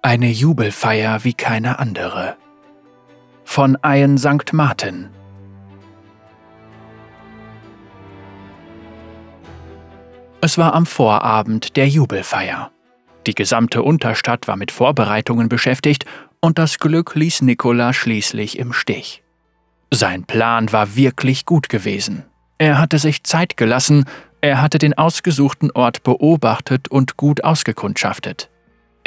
Eine Jubelfeier wie keine andere. Von Ian St. Martin. Es war am Vorabend der Jubelfeier. Die gesamte Unterstadt war mit Vorbereitungen beschäftigt und das Glück ließ Nikola schließlich im Stich. Sein Plan war wirklich gut gewesen. Er hatte sich Zeit gelassen, er hatte den ausgesuchten Ort beobachtet und gut ausgekundschaftet.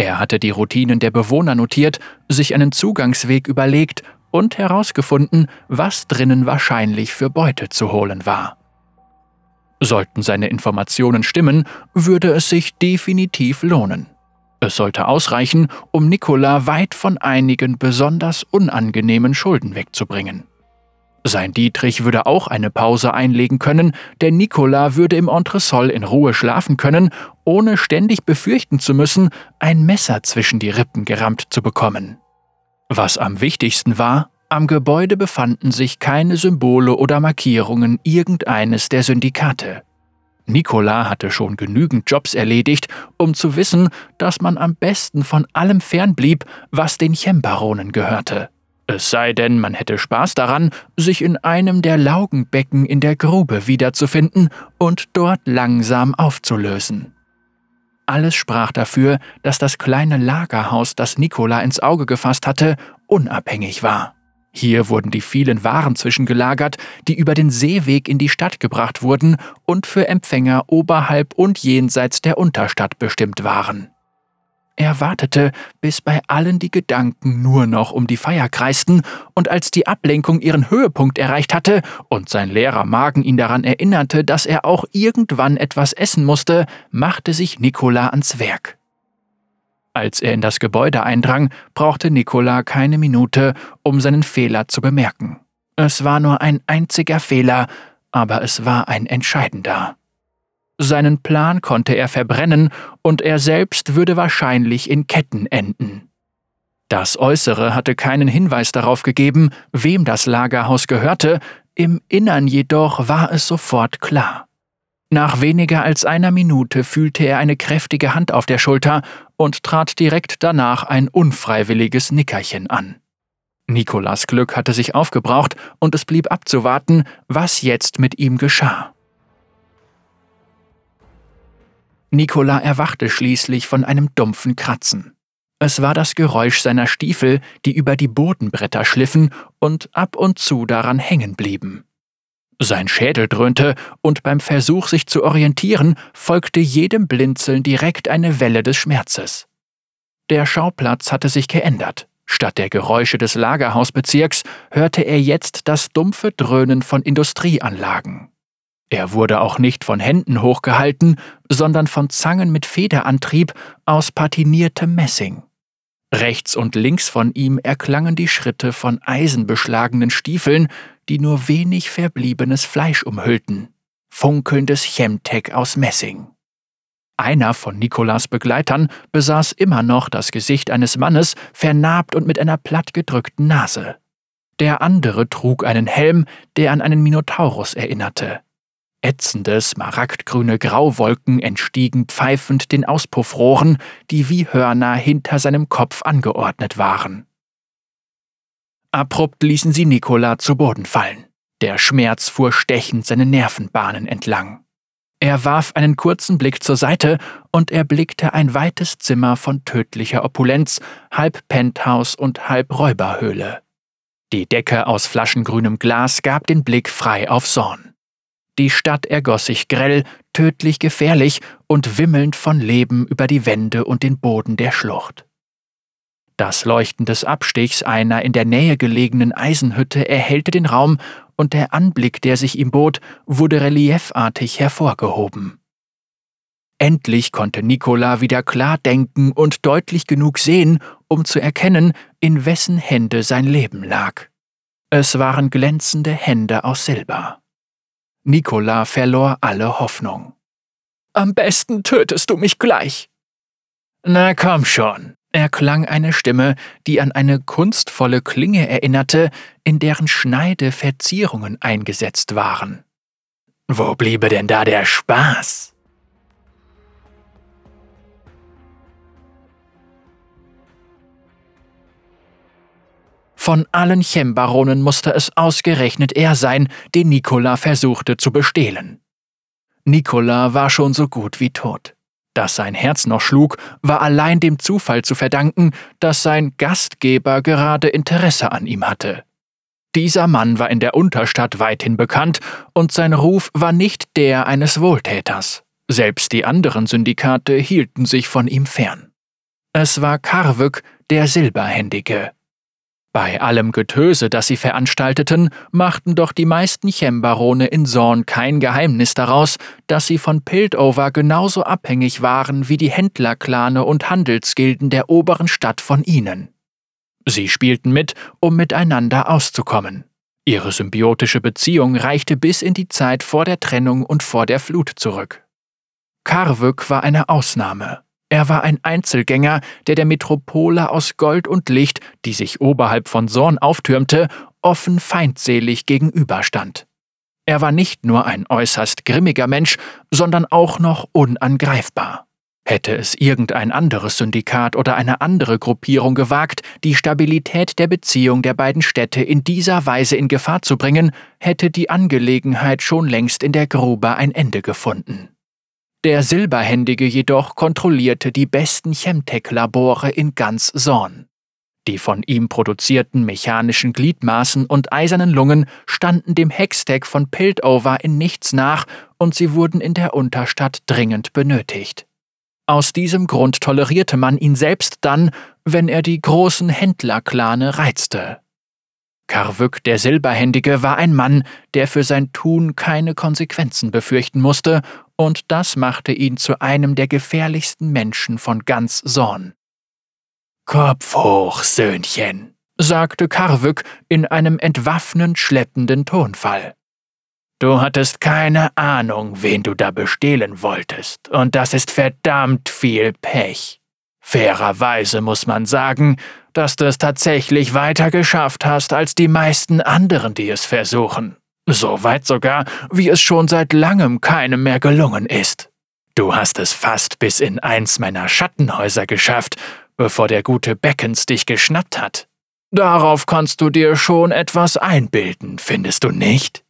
Er hatte die Routinen der Bewohner notiert, sich einen Zugangsweg überlegt und herausgefunden, was drinnen wahrscheinlich für Beute zu holen war. Sollten seine Informationen stimmen, würde es sich definitiv lohnen. Es sollte ausreichen, um Nikola weit von einigen besonders unangenehmen Schulden wegzubringen. Sein Dietrich würde auch eine Pause einlegen können, denn Nikola würde im Entresol in Ruhe schlafen können, ohne ständig befürchten zu müssen, ein Messer zwischen die Rippen gerammt zu bekommen. Was am wichtigsten war, am Gebäude befanden sich keine Symbole oder Markierungen irgendeines der Syndikate. Nikola hatte schon genügend Jobs erledigt, um zu wissen, dass man am besten von allem fernblieb, was den Chembaronen gehörte. Es sei denn, man hätte Spaß daran, sich in einem der Laugenbecken in der Grube wiederzufinden und dort langsam aufzulösen. Alles sprach dafür, dass das kleine Lagerhaus, das Nikola ins Auge gefasst hatte, unabhängig war. Hier wurden die vielen Waren zwischengelagert, die über den Seeweg in die Stadt gebracht wurden und für Empfänger oberhalb und jenseits der Unterstadt bestimmt waren. Er wartete, bis bei allen die Gedanken nur noch um die Feier kreisten, und als die Ablenkung ihren Höhepunkt erreicht hatte und sein leerer Magen ihn daran erinnerte, dass er auch irgendwann etwas essen musste, machte sich Nikola ans Werk. Als er in das Gebäude eindrang, brauchte Nikola keine Minute, um seinen Fehler zu bemerken. Es war nur ein einziger Fehler, aber es war ein entscheidender. Seinen Plan konnte er verbrennen und er selbst würde wahrscheinlich in Ketten enden. Das Äußere hatte keinen Hinweis darauf gegeben, wem das Lagerhaus gehörte, im Innern jedoch war es sofort klar. Nach weniger als einer Minute fühlte er eine kräftige Hand auf der Schulter und trat direkt danach ein unfreiwilliges Nickerchen an. Nikolas Glück hatte sich aufgebraucht und es blieb abzuwarten, was jetzt mit ihm geschah. Nikola erwachte schließlich von einem dumpfen Kratzen. Es war das Geräusch seiner Stiefel, die über die Bodenbretter schliffen und ab und zu daran hängen blieben. Sein Schädel dröhnte, und beim Versuch, sich zu orientieren, folgte jedem Blinzeln direkt eine Welle des Schmerzes. Der Schauplatz hatte sich geändert. Statt der Geräusche des Lagerhausbezirks hörte er jetzt das dumpfe Dröhnen von Industrieanlagen. Er wurde auch nicht von Händen hochgehalten, sondern von Zangen mit Federantrieb aus patiniertem Messing. Rechts und links von ihm erklangen die Schritte von eisenbeschlagenen Stiefeln, die nur wenig verbliebenes Fleisch umhüllten. Funkelndes Chemtech aus Messing. Einer von Nikolas Begleitern besaß immer noch das Gesicht eines Mannes, vernarbt und mit einer plattgedrückten Nase. Der andere trug einen Helm, der an einen Minotaurus erinnerte. Ätzende, smaragdgrüne Grauwolken entstiegen pfeifend den Auspuffrohren, die wie Hörner hinter seinem Kopf angeordnet waren. Abrupt ließen sie Nikola zu Boden fallen. Der Schmerz fuhr stechend seine Nervenbahnen entlang. Er warf einen kurzen Blick zur Seite und erblickte ein weites Zimmer von tödlicher Opulenz, halb Penthouse und halb Räuberhöhle. Die Decke aus flaschengrünem Glas gab den Blick frei auf Sorn. Die Stadt ergoss sich grell, tödlich gefährlich und wimmelnd von Leben über die Wände und den Boden der Schlucht. Das Leuchten des Abstichs einer in der Nähe gelegenen Eisenhütte erhellte den Raum, und der Anblick, der sich ihm bot, wurde reliefartig hervorgehoben. Endlich konnte Nikola wieder klar denken und deutlich genug sehen, um zu erkennen, in wessen Hände sein Leben lag. Es waren glänzende Hände aus Silber. Nikola verlor alle Hoffnung. Am besten tötest du mich gleich. Na komm schon, erklang eine Stimme, die an eine kunstvolle Klinge erinnerte, in deren Schneide Verzierungen eingesetzt waren. Wo bliebe denn da der Spaß? Von allen Chembaronen musste es ausgerechnet er sein, den Nikola versuchte zu bestehlen. Nikola war schon so gut wie tot. Dass sein Herz noch schlug, war allein dem Zufall zu verdanken, dass sein Gastgeber gerade Interesse an ihm hatte. Dieser Mann war in der Unterstadt weithin bekannt, und sein Ruf war nicht der eines Wohltäters. Selbst die anderen Syndikate hielten sich von ihm fern. Es war Karvük, der Silberhändige. Bei allem Getöse, das sie veranstalteten, machten doch die meisten Chembarone in Zorn kein Geheimnis daraus, dass sie von Piltover genauso abhängig waren wie die Händlerklane und Handelsgilden der oberen Stadt von ihnen. Sie spielten mit, um miteinander auszukommen. Ihre symbiotische Beziehung reichte bis in die Zeit vor der Trennung und vor der Flut zurück. Karvük war eine Ausnahme. Er war ein Einzelgänger, der der Metropole aus Gold und Licht, die sich oberhalb von Sorn auftürmte, offen feindselig gegenüberstand. Er war nicht nur ein äußerst grimmiger Mensch, sondern auch noch unangreifbar. Hätte es irgendein anderes Syndikat oder eine andere Gruppierung gewagt, die Stabilität der Beziehung der beiden Städte in dieser Weise in Gefahr zu bringen, hätte die Angelegenheit schon längst in der Grube ein Ende gefunden. Der Silberhändige jedoch kontrollierte die besten Chemtech-Labore in ganz Sorn. Die von ihm produzierten mechanischen Gliedmaßen und eisernen Lungen standen dem Hextech von Piltover in nichts nach und sie wurden in der Unterstadt dringend benötigt. Aus diesem Grund tolerierte man ihn selbst dann, wenn er die großen Händlerklane reizte. Karvük der Silberhändige war ein Mann, der für sein Tun keine Konsequenzen befürchten musste und das machte ihn zu einem der gefährlichsten Menschen von ganz Sorn. Kopf hoch, Söhnchen, sagte Karvük in einem entwaffnend schleppenden Tonfall. Du hattest keine Ahnung, wen du da bestehlen wolltest, und das ist verdammt viel Pech. Fairerweise muss man sagen, dass du es tatsächlich weiter geschafft hast als die meisten anderen, die es versuchen. So weit sogar, wie es schon seit langem keinem mehr gelungen ist. Du hast es fast bis in eins meiner Schattenhäuser geschafft, bevor der gute Beckens dich geschnappt hat. Darauf kannst du dir schon etwas einbilden, findest du nicht?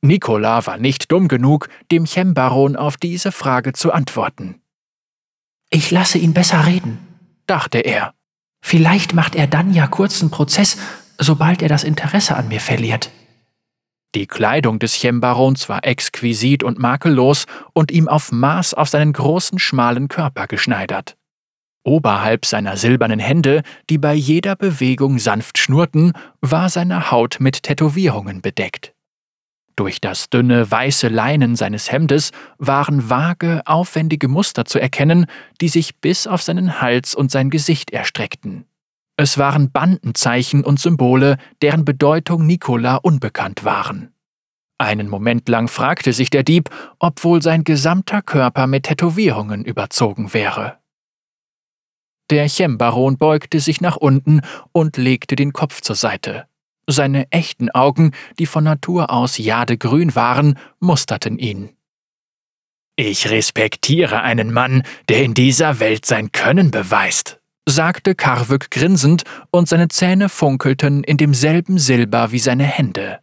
Nikola war nicht dumm genug, dem Chembaron auf diese Frage zu antworten. Ich lasse ihn besser reden, dachte er. Vielleicht macht er dann ja kurzen Prozess, sobald er das Interesse an mir verliert. Die Kleidung des Chembarons war exquisit und makellos und ihm auf Maß auf seinen großen, schmalen Körper geschneidert. Oberhalb seiner silbernen Hände, die bei jeder Bewegung sanft schnurrten, war seine Haut mit Tätowierungen bedeckt. Durch das dünne, weiße Leinen seines Hemdes waren vage, aufwendige Muster zu erkennen, die sich bis auf seinen Hals und sein Gesicht erstreckten. Es waren Bandenzeichen und Symbole, deren Bedeutung Nikola unbekannt waren. Einen Moment lang fragte sich der Dieb, ob wohl sein gesamter Körper mit Tätowierungen überzogen wäre. Der Chembaron beugte sich nach unten und legte den Kopf zur Seite. Seine echten Augen, die von Natur aus jadegrün waren, musterten ihn. Ich respektiere einen Mann, der in dieser Welt sein Können beweist, sagte Karvük grinsend, und seine Zähne funkelten in demselben Silber wie seine Hände.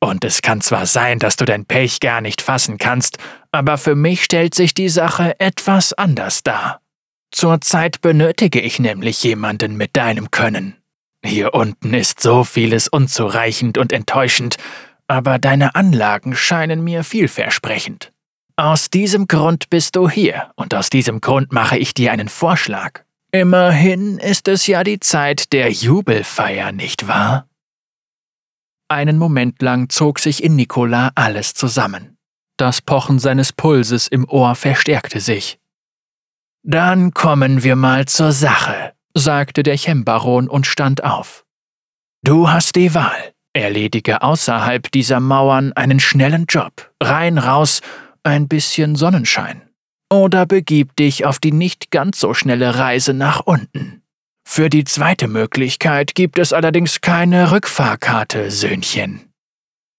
Und es kann zwar sein, dass du dein Pech gar nicht fassen kannst, aber für mich stellt sich die Sache etwas anders dar. Zurzeit benötige ich nämlich jemanden mit deinem Können. Hier unten ist so vieles unzureichend und enttäuschend, aber deine Anlagen scheinen mir vielversprechend. Aus diesem Grund bist du hier, und aus diesem Grund mache ich dir einen Vorschlag. Immerhin ist es ja die Zeit der Jubelfeier, nicht wahr? Einen Moment lang zog sich in Nikola alles zusammen. Das Pochen seines Pulses im Ohr verstärkte sich. Dann kommen wir mal zur Sache, sagte der Chembaron und stand auf. Du hast die Wahl. Erledige außerhalb dieser Mauern einen schnellen Job. Rein raus, ein bisschen Sonnenschein oder begib dich auf die nicht ganz so schnelle Reise nach unten. Für die zweite Möglichkeit gibt es allerdings keine Rückfahrkarte, Söhnchen.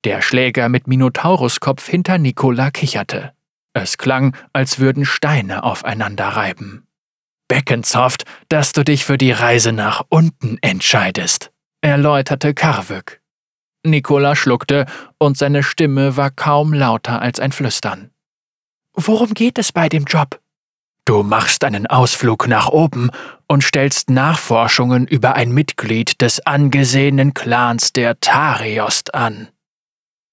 Der Schläger mit Minotauruskopf hinter Nikola kicherte. Es klang, als würden Steine aufeinander reiben. Beckens hofft, dass du dich für die Reise nach unten entscheidest. erläuterte Karvük. Nikola schluckte, und seine Stimme war kaum lauter als ein Flüstern. Worum geht es bei dem Job? Du machst einen Ausflug nach oben und stellst Nachforschungen über ein Mitglied des angesehenen Clans der Tariost an.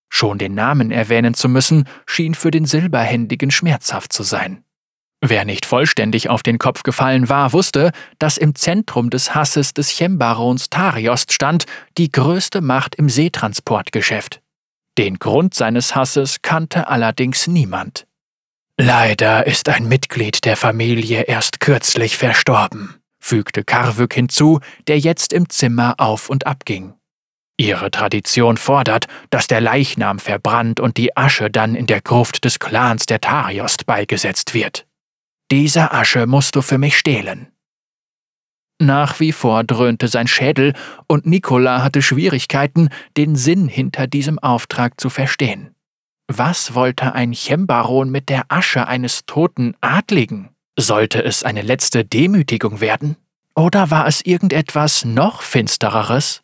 Schon den Namen erwähnen zu müssen, schien für den Silberhändigen schmerzhaft zu sein. Wer nicht vollständig auf den Kopf gefallen war, wusste, dass im Zentrum des Hasses des Chembarons Tariost stand die größte Macht im Seetransportgeschäft. Den Grund seines Hasses kannte allerdings niemand. Leider ist ein Mitglied der Familie erst kürzlich verstorben, fügte Karvük hinzu, der jetzt im Zimmer auf und ab ging. Ihre Tradition fordert, dass der Leichnam verbrannt und die Asche dann in der Gruft des Clans der Tariost beigesetzt wird. Diese Asche musst du für mich stehlen. Nach wie vor dröhnte sein Schädel, und Nikola hatte Schwierigkeiten, den Sinn hinter diesem Auftrag zu verstehen. Was wollte ein Chembaron mit der Asche eines toten Adligen? Sollte es eine letzte Demütigung werden? Oder war es irgendetwas noch finstereres?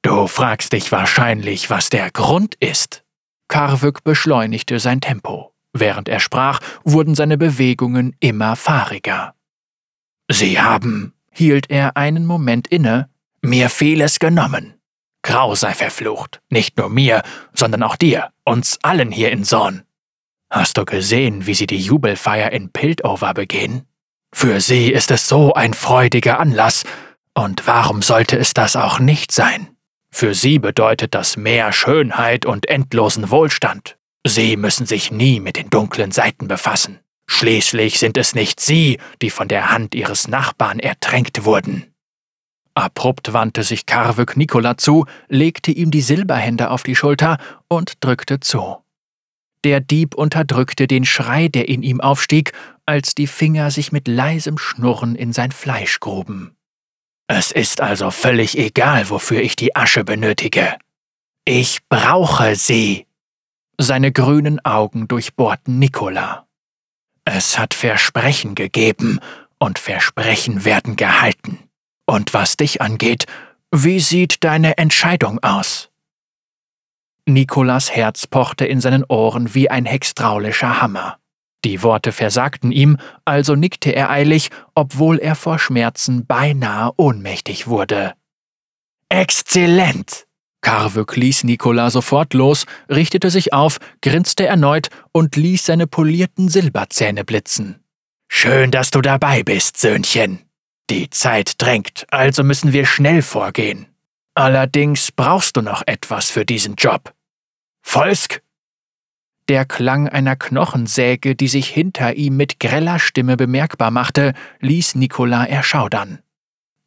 Du fragst dich wahrscheinlich, was der Grund ist. Karvük beschleunigte sein Tempo. Während er sprach, wurden seine Bewegungen immer fahriger. Sie haben, hielt er einen Moment inne, mir vieles genommen. Grau sei verflucht, nicht nur mir, sondern auch dir, uns allen hier in Zorn. Hast du gesehen, wie sie die Jubelfeier in Piltover begehen? Für sie ist es so ein freudiger Anlass, und warum sollte es das auch nicht sein? Für sie bedeutet das mehr Schönheit und endlosen Wohlstand. Sie müssen sich nie mit den dunklen Seiten befassen. Schließlich sind es nicht sie, die von der Hand ihres Nachbarn ertränkt wurden. Abrupt wandte sich Karvök Nikola zu, legte ihm die Silberhände auf die Schulter und drückte zu. Der Dieb unterdrückte den Schrei, der in ihm aufstieg, als die Finger sich mit leisem Schnurren in sein Fleisch gruben. Es ist also völlig egal, wofür ich die Asche benötige. Ich brauche sie. Seine grünen Augen durchbohrten Nikola. Es hat Versprechen gegeben, und Versprechen werden gehalten. Und was dich angeht, wie sieht deine Entscheidung aus? Nikolas Herz pochte in seinen Ohren wie ein hextraulischer Hammer. Die Worte versagten ihm, also nickte er eilig, obwohl er vor Schmerzen beinahe ohnmächtig wurde. Exzellent! Karvük ließ Nikola sofort los, richtete sich auf, grinste erneut und ließ seine polierten Silberzähne blitzen. Schön, dass du dabei bist, Söhnchen. Die Zeit drängt, also müssen wir schnell vorgehen. Allerdings brauchst du noch etwas für diesen Job. Volsk? Der Klang einer Knochensäge, die sich hinter ihm mit greller Stimme bemerkbar machte, ließ Nikola erschaudern.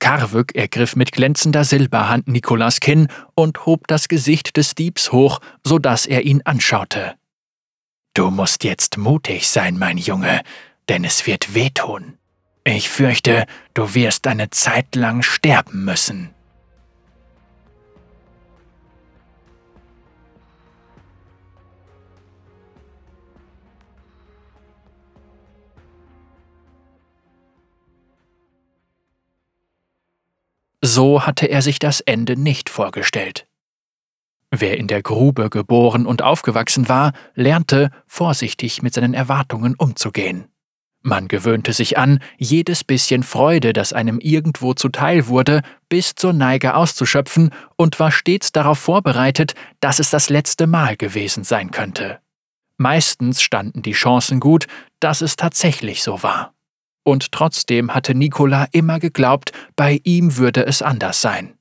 Karvük ergriff mit glänzender Silberhand Nikolas Kinn und hob das Gesicht des Diebs hoch, so dass er ihn anschaute. Du musst jetzt mutig sein, mein Junge, denn es wird wehtun. Ich fürchte, du wirst eine Zeit lang sterben müssen. So hatte er sich das Ende nicht vorgestellt. Wer in der Grube geboren und aufgewachsen war, lernte, vorsichtig mit seinen Erwartungen umzugehen. Man gewöhnte sich an, jedes bisschen Freude, das einem irgendwo zuteil wurde, bis zur Neige auszuschöpfen und war stets darauf vorbereitet, dass es das letzte Mal gewesen sein könnte. Meistens standen die Chancen gut, dass es tatsächlich so war. Und trotzdem hatte Nikola immer geglaubt, bei ihm würde es anders sein.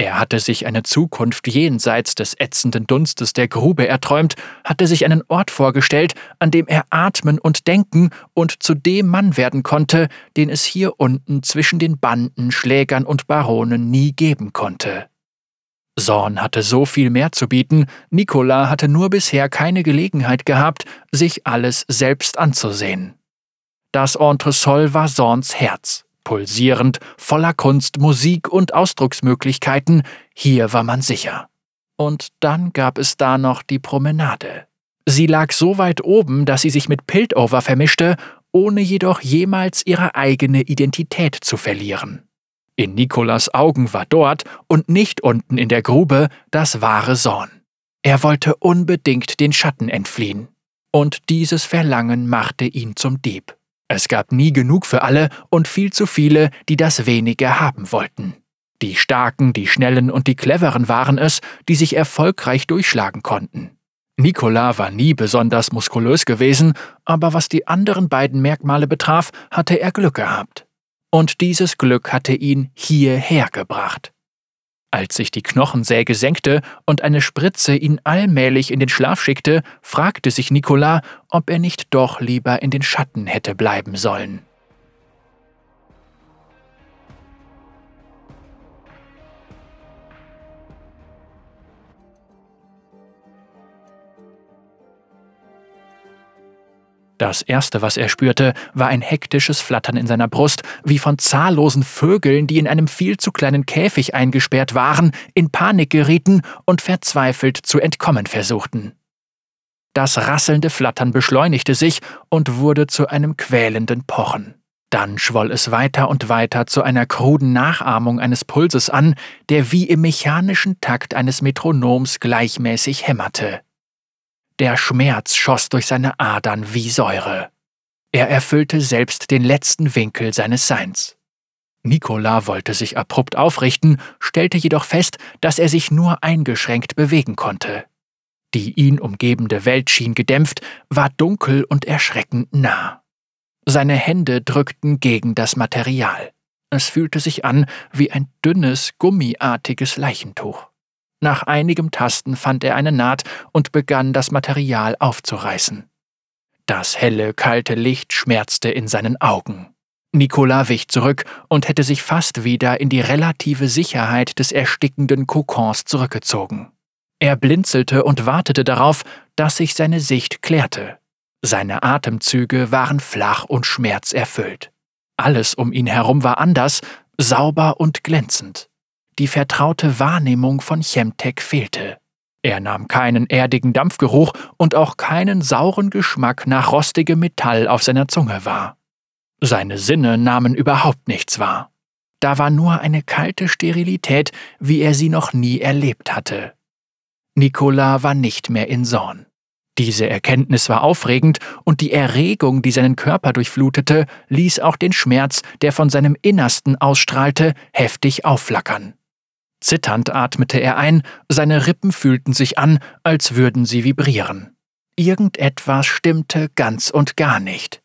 Er hatte sich eine Zukunft jenseits des ätzenden Dunstes der Grube erträumt, hatte sich einen Ort vorgestellt, an dem er atmen und denken und zu dem Mann werden konnte, den es hier unten zwischen den Banden, Schlägern und Baronen nie geben konnte. Sorn hatte so viel mehr zu bieten, Nikola hatte nur bisher keine Gelegenheit gehabt, sich alles selbst anzusehen. Das Entresol war Sorns Herz pulsierend, voller Kunst, Musik und Ausdrucksmöglichkeiten, hier war man sicher. Und dann gab es da noch die Promenade. Sie lag so weit oben, dass sie sich mit Piltover vermischte, ohne jedoch jemals ihre eigene Identität zu verlieren. In Nikolas Augen war dort und nicht unten in der Grube das wahre Sorn. Er wollte unbedingt den Schatten entfliehen. Und dieses Verlangen machte ihn zum Dieb. Es gab nie genug für alle und viel zu viele, die das wenige haben wollten. Die Starken, die Schnellen und die Cleveren waren es, die sich erfolgreich durchschlagen konnten. Nicola war nie besonders muskulös gewesen, aber was die anderen beiden Merkmale betraf, hatte er Glück gehabt. Und dieses Glück hatte ihn hierher gebracht. Als sich die Knochensäge senkte und eine Spritze ihn allmählich in den Schlaf schickte, fragte sich Nicola, ob er nicht doch lieber in den Schatten hätte bleiben sollen. Das Erste, was er spürte, war ein hektisches Flattern in seiner Brust, wie von zahllosen Vögeln, die in einem viel zu kleinen Käfig eingesperrt waren, in Panik gerieten und verzweifelt zu entkommen versuchten. Das rasselnde Flattern beschleunigte sich und wurde zu einem quälenden Pochen. Dann schwoll es weiter und weiter zu einer kruden Nachahmung eines Pulses an, der wie im mechanischen Takt eines Metronoms gleichmäßig hämmerte. Der Schmerz schoss durch seine Adern wie Säure. Er erfüllte selbst den letzten Winkel seines Seins. Nikola wollte sich abrupt aufrichten, stellte jedoch fest, dass er sich nur eingeschränkt bewegen konnte. Die ihn umgebende Welt schien gedämpft, war dunkel und erschreckend nah. Seine Hände drückten gegen das Material. Es fühlte sich an wie ein dünnes, gummiartiges Leichentuch. Nach einigem Tasten fand er eine Naht und begann das Material aufzureißen. Das helle, kalte Licht schmerzte in seinen Augen. Nicola wich zurück und hätte sich fast wieder in die relative Sicherheit des erstickenden Kokons zurückgezogen. Er blinzelte und wartete darauf, dass sich seine Sicht klärte. Seine Atemzüge waren flach und schmerzerfüllt. Alles um ihn herum war anders, sauber und glänzend. Die vertraute Wahrnehmung von Chemtek fehlte. Er nahm keinen erdigen Dampfgeruch und auch keinen sauren Geschmack nach rostigem Metall auf seiner Zunge wahr. Seine Sinne nahmen überhaupt nichts wahr. Da war nur eine kalte Sterilität, wie er sie noch nie erlebt hatte. Nicola war nicht mehr in Sorn. Diese Erkenntnis war aufregend und die Erregung, die seinen Körper durchflutete, ließ auch den Schmerz, der von seinem Innersten ausstrahlte, heftig aufflackern. Zitternd atmete er ein, seine Rippen fühlten sich an, als würden sie vibrieren. Irgendetwas stimmte ganz und gar nicht.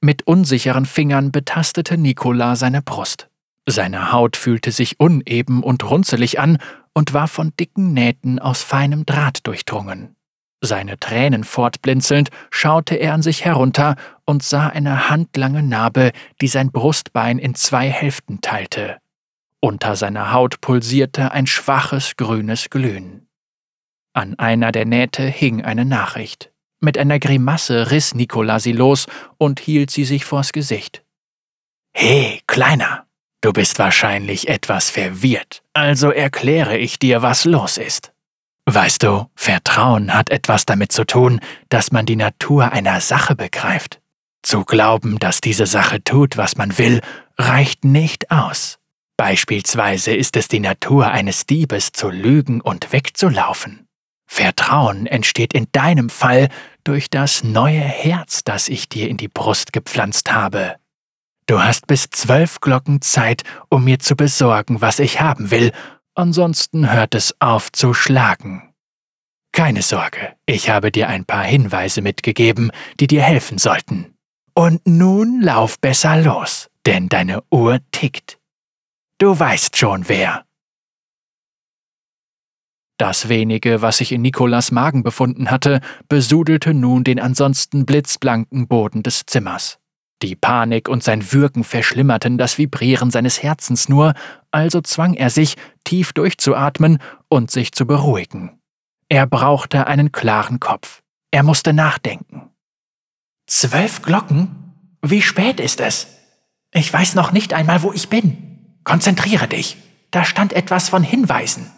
Mit unsicheren Fingern betastete Nikola seine Brust. Seine Haut fühlte sich uneben und runzelig an und war von dicken Nähten aus feinem Draht durchdrungen. Seine Tränen fortblinzelnd schaute er an sich herunter und sah eine handlange Narbe, die sein Brustbein in zwei Hälften teilte. Unter seiner Haut pulsierte ein schwaches grünes Glühen. An einer der Nähte hing eine Nachricht. Mit einer Grimasse riss Nikola sie los und hielt sie sich vors Gesicht. He, Kleiner, du bist wahrscheinlich etwas verwirrt, also erkläre ich dir, was los ist. Weißt du, Vertrauen hat etwas damit zu tun, dass man die Natur einer Sache begreift. Zu glauben, dass diese Sache tut, was man will, reicht nicht aus. Beispielsweise ist es die Natur eines Diebes zu lügen und wegzulaufen. Vertrauen entsteht in deinem Fall durch das neue Herz, das ich dir in die Brust gepflanzt habe. Du hast bis zwölf Glocken Zeit, um mir zu besorgen, was ich haben will, ansonsten hört es auf zu schlagen. Keine Sorge, ich habe dir ein paar Hinweise mitgegeben, die dir helfen sollten. Und nun lauf besser los, denn deine Uhr tickt. Du weißt schon wer. Das wenige, was sich in Nikolas Magen befunden hatte, besudelte nun den ansonsten blitzblanken Boden des Zimmers. Die Panik und sein Würgen verschlimmerten das Vibrieren seines Herzens nur, also zwang er sich, tief durchzuatmen und sich zu beruhigen. Er brauchte einen klaren Kopf. Er musste nachdenken. Zwölf Glocken? Wie spät ist es? Ich weiß noch nicht einmal, wo ich bin. Konzentriere dich. Da stand etwas von Hinweisen.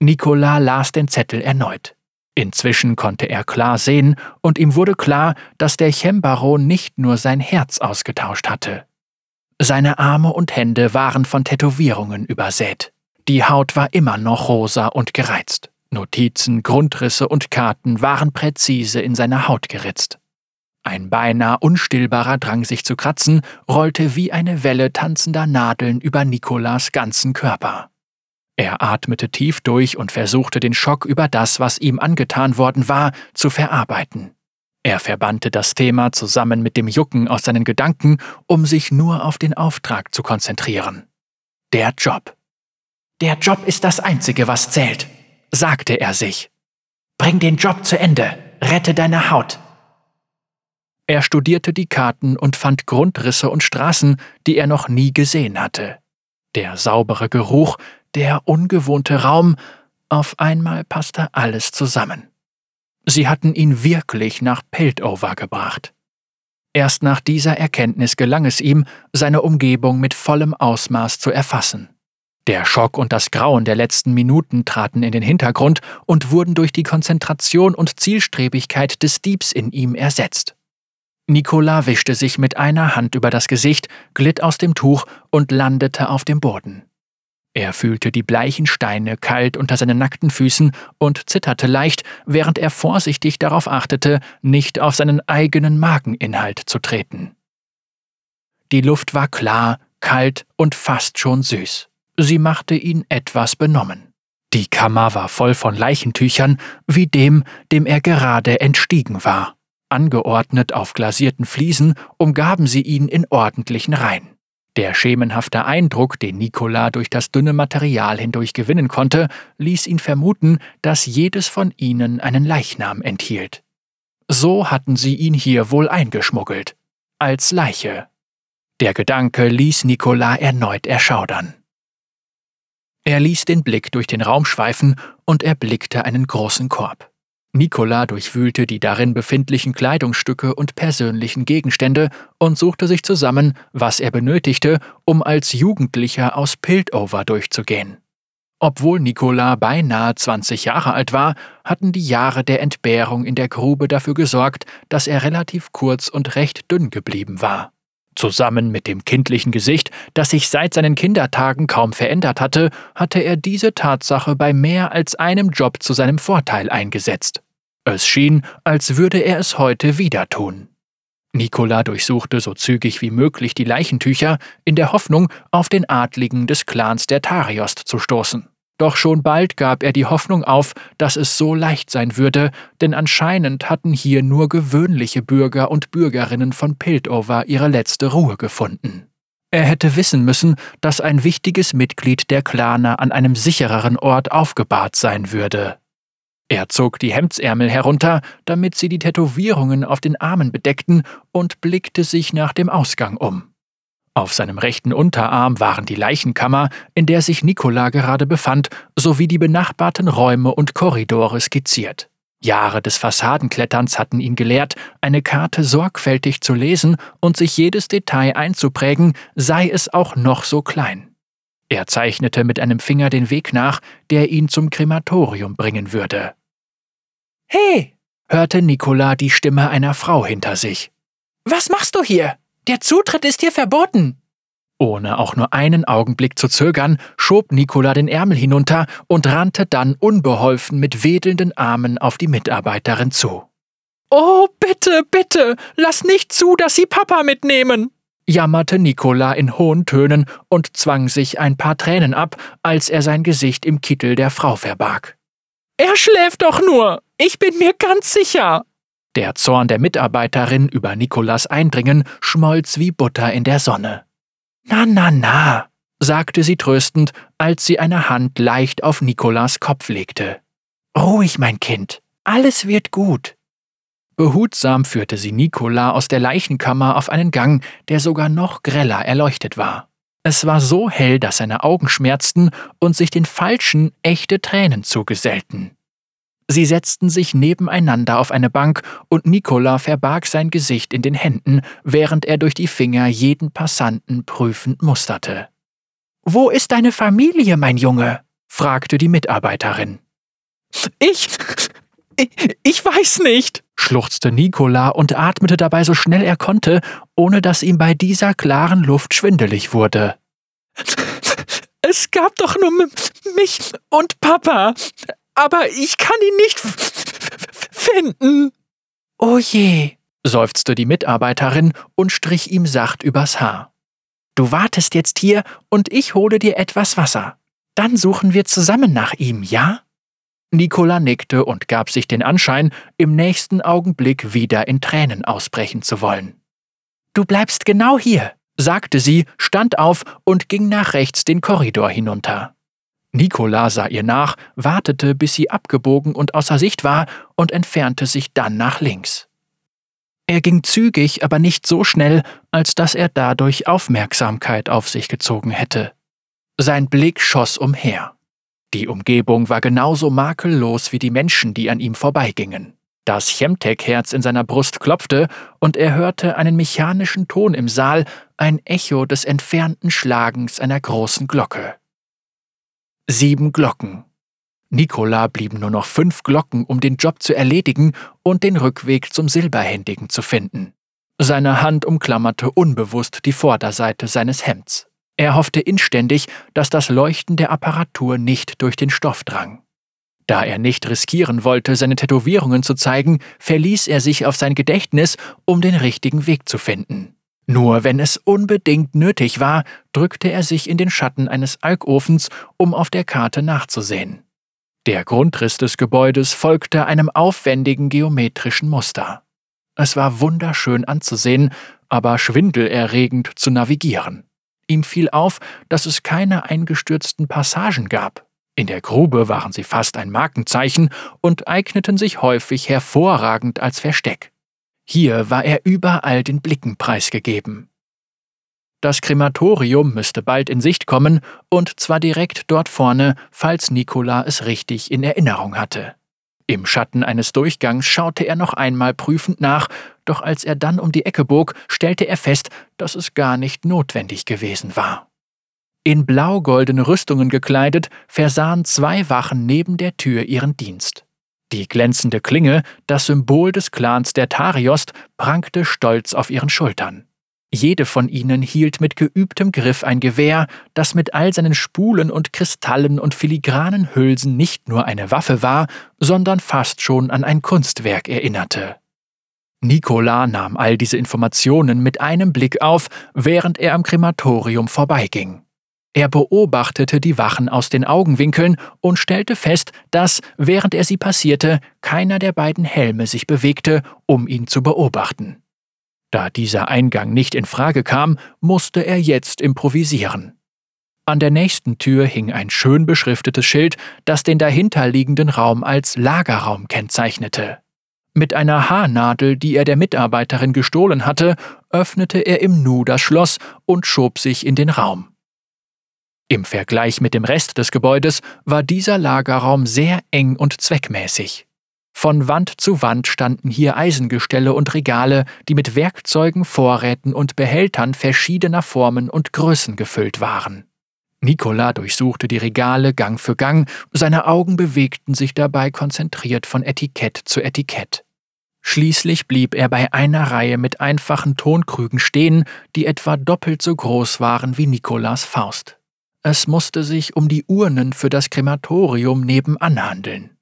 Nicolas las den Zettel erneut. Inzwischen konnte er klar sehen, und ihm wurde klar, dass der Chembaron nicht nur sein Herz ausgetauscht hatte. Seine Arme und Hände waren von Tätowierungen übersät. Die Haut war immer noch rosa und gereizt. Notizen, Grundrisse und Karten waren präzise in seine Haut geritzt. Ein beinahe unstillbarer Drang, sich zu kratzen, rollte wie eine Welle tanzender Nadeln über Nikolas ganzen Körper. Er atmete tief durch und versuchte den Schock über das, was ihm angetan worden war, zu verarbeiten. Er verbannte das Thema zusammen mit dem Jucken aus seinen Gedanken, um sich nur auf den Auftrag zu konzentrieren. Der Job. Der Job ist das Einzige, was zählt, sagte er sich. Bring den Job zu Ende, rette deine Haut. Er studierte die Karten und fand Grundrisse und Straßen, die er noch nie gesehen hatte. Der saubere Geruch, der ungewohnte Raum, auf einmal passte alles zusammen. Sie hatten ihn wirklich nach Piltover gebracht. Erst nach dieser Erkenntnis gelang es ihm, seine Umgebung mit vollem Ausmaß zu erfassen. Der Schock und das Grauen der letzten Minuten traten in den Hintergrund und wurden durch die Konzentration und Zielstrebigkeit des Diebs in ihm ersetzt. Nicolas wischte sich mit einer Hand über das Gesicht, glitt aus dem Tuch und landete auf dem Boden. Er fühlte die bleichen Steine kalt unter seinen nackten Füßen und zitterte leicht, während er vorsichtig darauf achtete, nicht auf seinen eigenen Mageninhalt zu treten. Die Luft war klar, kalt und fast schon süß. Sie machte ihn etwas benommen. Die Kammer war voll von Leichentüchern, wie dem, dem er gerade entstiegen war. Angeordnet auf glasierten Fliesen umgaben sie ihn in ordentlichen Reihen. Der schemenhafte Eindruck, den Nikola durch das dünne Material hindurch gewinnen konnte, ließ ihn vermuten, dass jedes von ihnen einen Leichnam enthielt. So hatten sie ihn hier wohl eingeschmuggelt. Als Leiche. Der Gedanke ließ Nikola erneut erschaudern. Er ließ den Blick durch den Raum schweifen und erblickte einen großen Korb. Nicola durchwühlte die darin befindlichen Kleidungsstücke und persönlichen Gegenstände und suchte sich zusammen, was er benötigte, um als Jugendlicher aus Piltover durchzugehen. Obwohl Nicola beinahe 20 Jahre alt war, hatten die Jahre der Entbehrung in der Grube dafür gesorgt, dass er relativ kurz und recht dünn geblieben war. Zusammen mit dem kindlichen Gesicht, das sich seit seinen Kindertagen kaum verändert hatte, hatte er diese Tatsache bei mehr als einem Job zu seinem Vorteil eingesetzt. Es schien, als würde er es heute wieder tun. Nikola durchsuchte so zügig wie möglich die Leichentücher, in der Hoffnung, auf den Adligen des Clans der Tariost zu stoßen. Doch schon bald gab er die Hoffnung auf, dass es so leicht sein würde, denn anscheinend hatten hier nur gewöhnliche Bürger und Bürgerinnen von Piltover ihre letzte Ruhe gefunden. Er hätte wissen müssen, dass ein wichtiges Mitglied der Claner an einem sichereren Ort aufgebahrt sein würde. Er zog die Hemdsärmel herunter, damit sie die Tätowierungen auf den Armen bedeckten, und blickte sich nach dem Ausgang um. Auf seinem rechten Unterarm waren die Leichenkammer, in der sich Nikola gerade befand, sowie die benachbarten Räume und Korridore skizziert. Jahre des Fassadenkletterns hatten ihn gelehrt, eine Karte sorgfältig zu lesen und sich jedes Detail einzuprägen, sei es auch noch so klein. Er zeichnete mit einem Finger den Weg nach, der ihn zum Krematorium bringen würde. Hey! hörte Nikola die Stimme einer Frau hinter sich. Was machst du hier? Der Zutritt ist hier verboten. Ohne auch nur einen Augenblick zu zögern, schob Nikola den Ärmel hinunter und rannte dann unbeholfen mit wedelnden Armen auf die Mitarbeiterin zu. Oh, bitte, bitte, lass nicht zu, dass Sie Papa mitnehmen, jammerte Nikola in hohen Tönen und zwang sich ein paar Tränen ab, als er sein Gesicht im Kittel der Frau verbarg. Er schläft doch nur, ich bin mir ganz sicher. Der Zorn der Mitarbeiterin über Nikolas Eindringen schmolz wie Butter in der Sonne. Na, na, na, sagte sie tröstend, als sie eine Hand leicht auf Nikolas Kopf legte. Ruhig, mein Kind, alles wird gut. Behutsam führte sie Nikola aus der Leichenkammer auf einen Gang, der sogar noch greller erleuchtet war. Es war so hell, dass seine Augen schmerzten und sich den falschen echte Tränen zugesellten. Sie setzten sich nebeneinander auf eine Bank und Nikola verbarg sein Gesicht in den Händen, während er durch die Finger jeden Passanten prüfend musterte. Wo ist deine Familie, mein Junge? fragte die Mitarbeiterin. Ich Ich weiß nicht, schluchzte Nikola und atmete dabei so schnell er konnte, ohne dass ihm bei dieser klaren Luft schwindelig wurde. Es gab doch nur mich und Papa, aber ich kann ihn nicht finden. Oh je, seufzte die Mitarbeiterin und strich ihm sacht übers Haar. Du wartest jetzt hier und ich hole dir etwas Wasser. Dann suchen wir zusammen nach ihm, ja? Nicola nickte und gab sich den Anschein, im nächsten Augenblick wieder in Tränen ausbrechen zu wollen. Du bleibst genau hier, sagte sie, stand auf und ging nach rechts den Korridor hinunter. Nicola sah ihr nach, wartete, bis sie abgebogen und außer Sicht war und entfernte sich dann nach links. Er ging zügig, aber nicht so schnell, als dass er dadurch Aufmerksamkeit auf sich gezogen hätte. Sein Blick schoss umher. Die Umgebung war genauso makellos wie die Menschen, die an ihm vorbeigingen. Das Chemtek-Herz in seiner Brust klopfte, und er hörte einen mechanischen Ton im Saal, ein Echo des entfernten Schlagens einer großen Glocke. Sieben Glocken. Nikola blieben nur noch fünf Glocken, um den Job zu erledigen und den Rückweg zum Silberhändigen zu finden. Seine Hand umklammerte unbewusst die Vorderseite seines Hemds. Er hoffte inständig, dass das Leuchten der Apparatur nicht durch den Stoff drang. Da er nicht riskieren wollte, seine Tätowierungen zu zeigen, verließ er sich auf sein Gedächtnis, um den richtigen Weg zu finden. Nur wenn es unbedingt nötig war, drückte er sich in den Schatten eines Alkofens, um auf der Karte nachzusehen. Der Grundriss des Gebäudes folgte einem aufwendigen geometrischen Muster. Es war wunderschön anzusehen, aber schwindelerregend zu navigieren. Ihm fiel auf, dass es keine eingestürzten Passagen gab. In der Grube waren sie fast ein Markenzeichen und eigneten sich häufig hervorragend als Versteck. Hier war er überall den Blicken preisgegeben. Das Krematorium müsste bald in Sicht kommen, und zwar direkt dort vorne, falls Nikola es richtig in Erinnerung hatte. Im Schatten eines Durchgangs schaute er noch einmal prüfend nach, doch als er dann um die Ecke bog, stellte er fest, dass es gar nicht notwendig gewesen war. In blau-goldene Rüstungen gekleidet, versahen zwei Wachen neben der Tür ihren Dienst. Die glänzende Klinge, das Symbol des Clans der Tariost, prangte stolz auf ihren Schultern. Jede von ihnen hielt mit geübtem Griff ein Gewehr, das mit all seinen Spulen und Kristallen und filigranen Hülsen nicht nur eine Waffe war, sondern fast schon an ein Kunstwerk erinnerte. Nikola nahm all diese Informationen mit einem Blick auf, während er am Krematorium vorbeiging. Er beobachtete die Wachen aus den Augenwinkeln und stellte fest, dass, während er sie passierte, keiner der beiden Helme sich bewegte, um ihn zu beobachten. Da dieser Eingang nicht in Frage kam, musste er jetzt improvisieren. An der nächsten Tür hing ein schön beschriftetes Schild, das den dahinterliegenden Raum als Lagerraum kennzeichnete. Mit einer Haarnadel, die er der Mitarbeiterin gestohlen hatte, öffnete er im Nu das Schloss und schob sich in den Raum. Im Vergleich mit dem Rest des Gebäudes war dieser Lagerraum sehr eng und zweckmäßig. Von Wand zu Wand standen hier Eisengestelle und Regale, die mit Werkzeugen, Vorräten und Behältern verschiedener Formen und Größen gefüllt waren. Nikola durchsuchte die Regale Gang für Gang, seine Augen bewegten sich dabei konzentriert von Etikett zu Etikett. Schließlich blieb er bei einer Reihe mit einfachen Tonkrügen stehen, die etwa doppelt so groß waren wie Nikolas Faust. Es musste sich um die Urnen für das Krematorium nebenan handeln.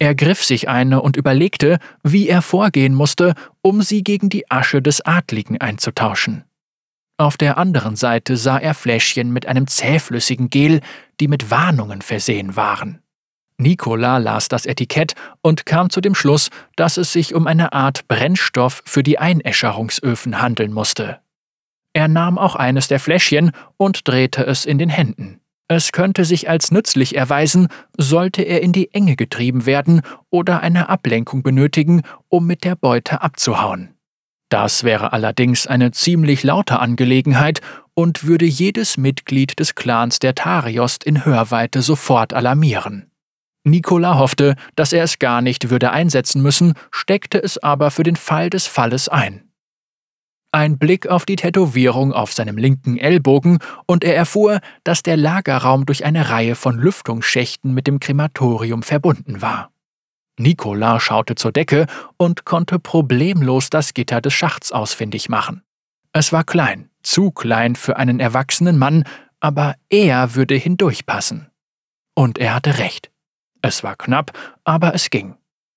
Er griff sich eine und überlegte, wie er vorgehen musste, um sie gegen die Asche des Adligen einzutauschen. Auf der anderen Seite sah er Fläschchen mit einem zähflüssigen Gel, die mit Warnungen versehen waren. Nikola las das Etikett und kam zu dem Schluss, dass es sich um eine Art Brennstoff für die Einäscherungsöfen handeln musste. Er nahm auch eines der Fläschchen und drehte es in den Händen. Es könnte sich als nützlich erweisen, sollte er in die Enge getrieben werden oder eine Ablenkung benötigen, um mit der Beute abzuhauen. Das wäre allerdings eine ziemlich laute Angelegenheit und würde jedes Mitglied des Clans der Tariost in Hörweite sofort alarmieren. Nikola hoffte, dass er es gar nicht würde einsetzen müssen, steckte es aber für den Fall des Falles ein. Ein Blick auf die Tätowierung auf seinem linken Ellbogen und er erfuhr, dass der Lagerraum durch eine Reihe von Lüftungsschächten mit dem Krematorium verbunden war. Nikola schaute zur Decke und konnte problemlos das Gitter des Schachts ausfindig machen. Es war klein, zu klein für einen erwachsenen Mann, aber er würde hindurchpassen. Und er hatte recht. Es war knapp, aber es ging.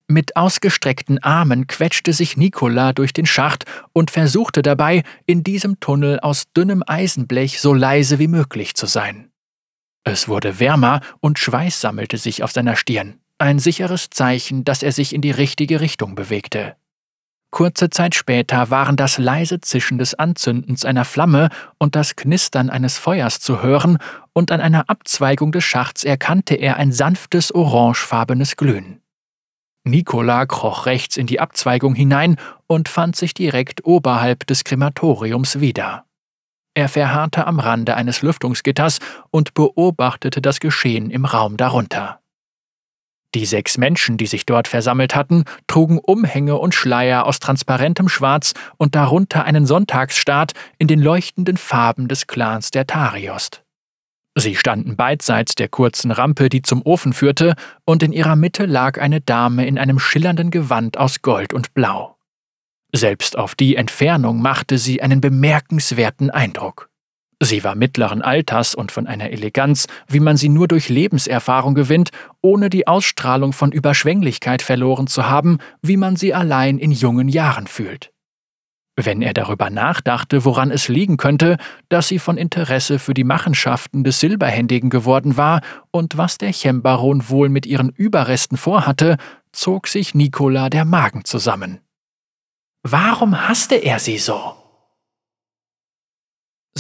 Mit ausgestreckten Armen quetschte sich Nikola durch den Schacht und versuchte dabei, in diesem Tunnel aus dünnem Eisenblech so leise wie möglich zu sein. Es wurde wärmer und Schweiß sammelte sich auf seiner Stirn, ein sicheres Zeichen, dass er sich in die richtige Richtung bewegte. Kurze Zeit später waren das leise Zischen des Anzündens einer Flamme und das Knistern eines Feuers zu hören, und an einer Abzweigung des Schachts erkannte er ein sanftes orangefarbenes Glühen. Nikola kroch rechts in die Abzweigung hinein und fand sich direkt oberhalb des Krematoriums wieder. Er verharrte am Rande eines Lüftungsgitters und beobachtete das Geschehen im Raum darunter. Die sechs Menschen, die sich dort versammelt hatten, trugen Umhänge und Schleier aus transparentem Schwarz und darunter einen Sonntagsstaat in den leuchtenden Farben des Clans der Tariost. Sie standen beidseits der kurzen Rampe, die zum Ofen führte, und in ihrer Mitte lag eine Dame in einem schillernden Gewand aus Gold und Blau. Selbst auf die Entfernung machte sie einen bemerkenswerten Eindruck. Sie war mittleren Alters und von einer Eleganz, wie man sie nur durch Lebenserfahrung gewinnt, ohne die Ausstrahlung von Überschwänglichkeit verloren zu haben, wie man sie allein in jungen Jahren fühlt. Wenn er darüber nachdachte, woran es liegen könnte, dass sie von Interesse für die Machenschaften des Silberhändigen geworden war und was der Chembaron wohl mit ihren Überresten vorhatte, zog sich Nikola der Magen zusammen. Warum hasste er sie so?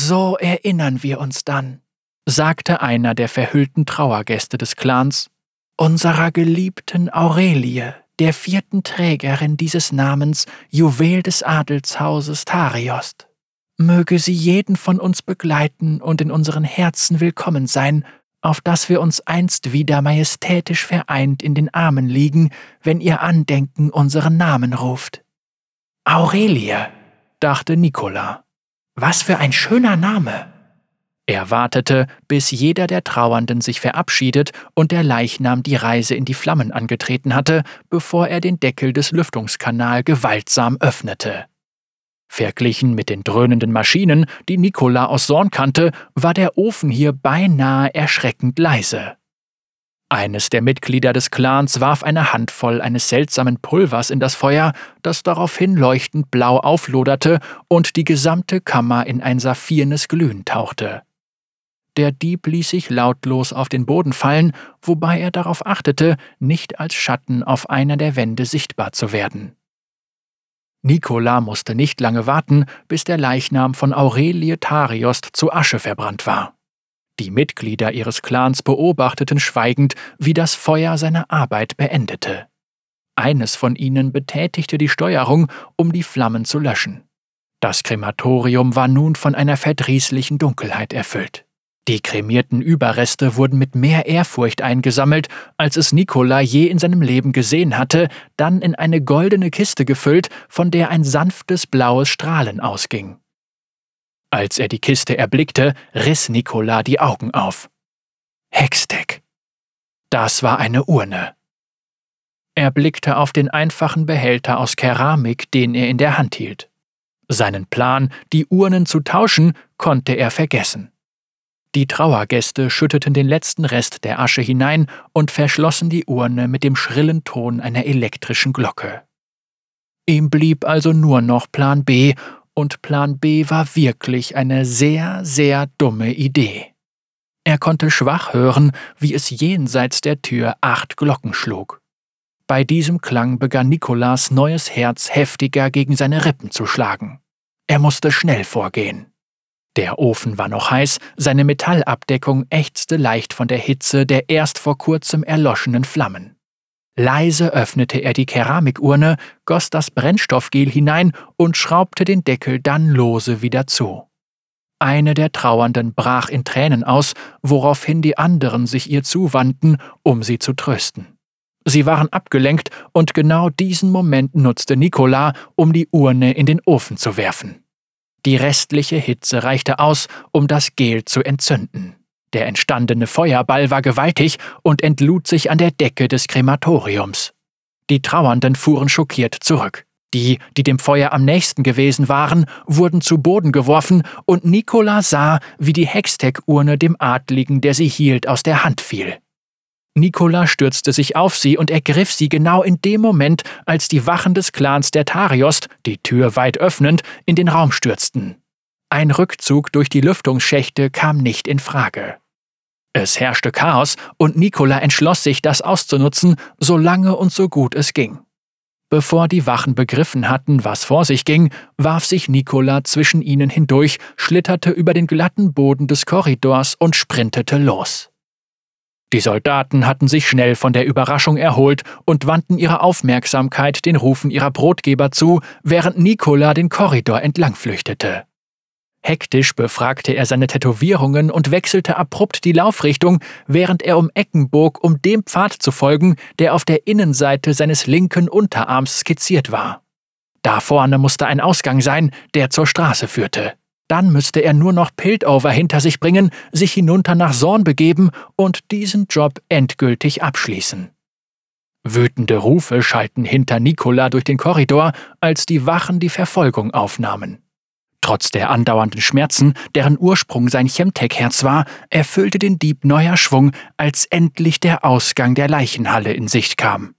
So erinnern wir uns dann, sagte einer der verhüllten Trauergäste des Clans, unserer geliebten Aurelie, der vierten Trägerin dieses Namens, Juwel des Adelshauses Tariost. Möge sie jeden von uns begleiten und in unseren Herzen willkommen sein, auf dass wir uns einst wieder majestätisch vereint in den Armen liegen, wenn ihr Andenken unseren Namen ruft. Aurelie, dachte Nicola. Was für ein schöner Name! Er wartete, bis jeder der Trauernden sich verabschiedet und der Leichnam die Reise in die Flammen angetreten hatte, bevor er den Deckel des Lüftungskanal gewaltsam öffnete. Verglichen mit den dröhnenden Maschinen, die Nicola aus Sorn kannte, war der Ofen hier beinahe erschreckend leise. Eines der Mitglieder des Clans warf eine Handvoll eines seltsamen Pulvers in das Feuer, das daraufhin leuchtend blau aufloderte und die gesamte Kammer in ein saphirnes Glühen tauchte. Der Dieb ließ sich lautlos auf den Boden fallen, wobei er darauf achtete, nicht als Schatten auf einer der Wände sichtbar zu werden. Nikola musste nicht lange warten, bis der Leichnam von Aurelie Tariost zu Asche verbrannt war. Die Mitglieder ihres Clans beobachteten schweigend, wie das Feuer seine Arbeit beendete. Eines von ihnen betätigte die Steuerung, um die Flammen zu löschen. Das Krematorium war nun von einer verdrießlichen Dunkelheit erfüllt. Die kremierten Überreste wurden mit mehr Ehrfurcht eingesammelt, als es Nikola je in seinem Leben gesehen hatte, dann in eine goldene Kiste gefüllt, von der ein sanftes blaues Strahlen ausging. Als er die Kiste erblickte, riss Nikola die Augen auf. Hextech. Das war eine Urne. Er blickte auf den einfachen Behälter aus Keramik, den er in der Hand hielt. Seinen Plan, die Urnen zu tauschen, konnte er vergessen. Die Trauergäste schütteten den letzten Rest der Asche hinein und verschlossen die Urne mit dem schrillen Ton einer elektrischen Glocke. Ihm blieb also nur noch Plan B und Plan B war wirklich eine sehr, sehr dumme Idee. Er konnte schwach hören, wie es jenseits der Tür acht Glocken schlug. Bei diesem Klang begann Nikolas neues Herz heftiger gegen seine Rippen zu schlagen. Er musste schnell vorgehen. Der Ofen war noch heiß, seine Metallabdeckung ächzte leicht von der Hitze der erst vor kurzem erloschenen Flammen. Leise öffnete er die Keramikurne, goss das Brennstoffgel hinein und schraubte den Deckel dann lose wieder zu. Eine der Trauernden brach in Tränen aus, woraufhin die anderen sich ihr zuwandten, um sie zu trösten. Sie waren abgelenkt und genau diesen Moment nutzte Nikola, um die Urne in den Ofen zu werfen. Die restliche Hitze reichte aus, um das Gel zu entzünden. Der entstandene Feuerball war gewaltig und entlud sich an der Decke des Krematoriums. Die Trauernden fuhren schockiert zurück. Die, die dem Feuer am nächsten gewesen waren, wurden zu Boden geworfen, und Nikola sah, wie die Hextech-Urne dem Adligen, der sie hielt, aus der Hand fiel. Nikola stürzte sich auf sie und ergriff sie genau in dem Moment, als die Wachen des Clans der Tariost, die Tür weit öffnend, in den Raum stürzten. Ein Rückzug durch die Lüftungsschächte kam nicht in Frage. Es herrschte Chaos und Nikola entschloss sich, das auszunutzen, so lange und so gut es ging. Bevor die Wachen begriffen hatten, was vor sich ging, warf sich Nikola zwischen ihnen hindurch, schlitterte über den glatten Boden des Korridors und sprintete los. Die Soldaten hatten sich schnell von der Überraschung erholt und wandten ihre Aufmerksamkeit den Rufen ihrer Brotgeber zu, während Nikola den Korridor entlang flüchtete. Hektisch befragte er seine Tätowierungen und wechselte abrupt die Laufrichtung, während er um Ecken bog, um dem Pfad zu folgen, der auf der Innenseite seines linken Unterarms skizziert war. Da vorne musste ein Ausgang sein, der zur Straße führte. Dann müsste er nur noch Piltover hinter sich bringen, sich hinunter nach Sorn begeben und diesen Job endgültig abschließen. Wütende Rufe schalten hinter Nikola durch den Korridor, als die Wachen die Verfolgung aufnahmen. Trotz der andauernden Schmerzen, deren Ursprung sein Chemtech-Herz war, erfüllte den Dieb neuer Schwung, als endlich der Ausgang der Leichenhalle in Sicht kam.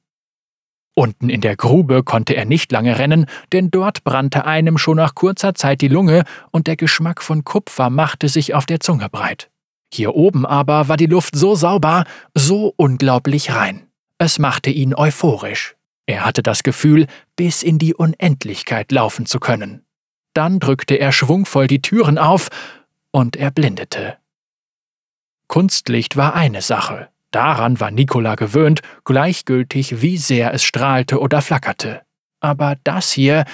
Unten in der Grube konnte er nicht lange rennen, denn dort brannte einem schon nach kurzer Zeit die Lunge und der Geschmack von Kupfer machte sich auf der Zunge breit. Hier oben aber war die Luft so sauber, so unglaublich rein. Es machte ihn euphorisch. Er hatte das Gefühl, bis in die Unendlichkeit laufen zu können. Dann drückte er schwungvoll die Türen auf und er blindete. Kunstlicht war eine Sache. Daran war Nikola gewöhnt, gleichgültig wie sehr es strahlte oder flackerte. Aber das hier,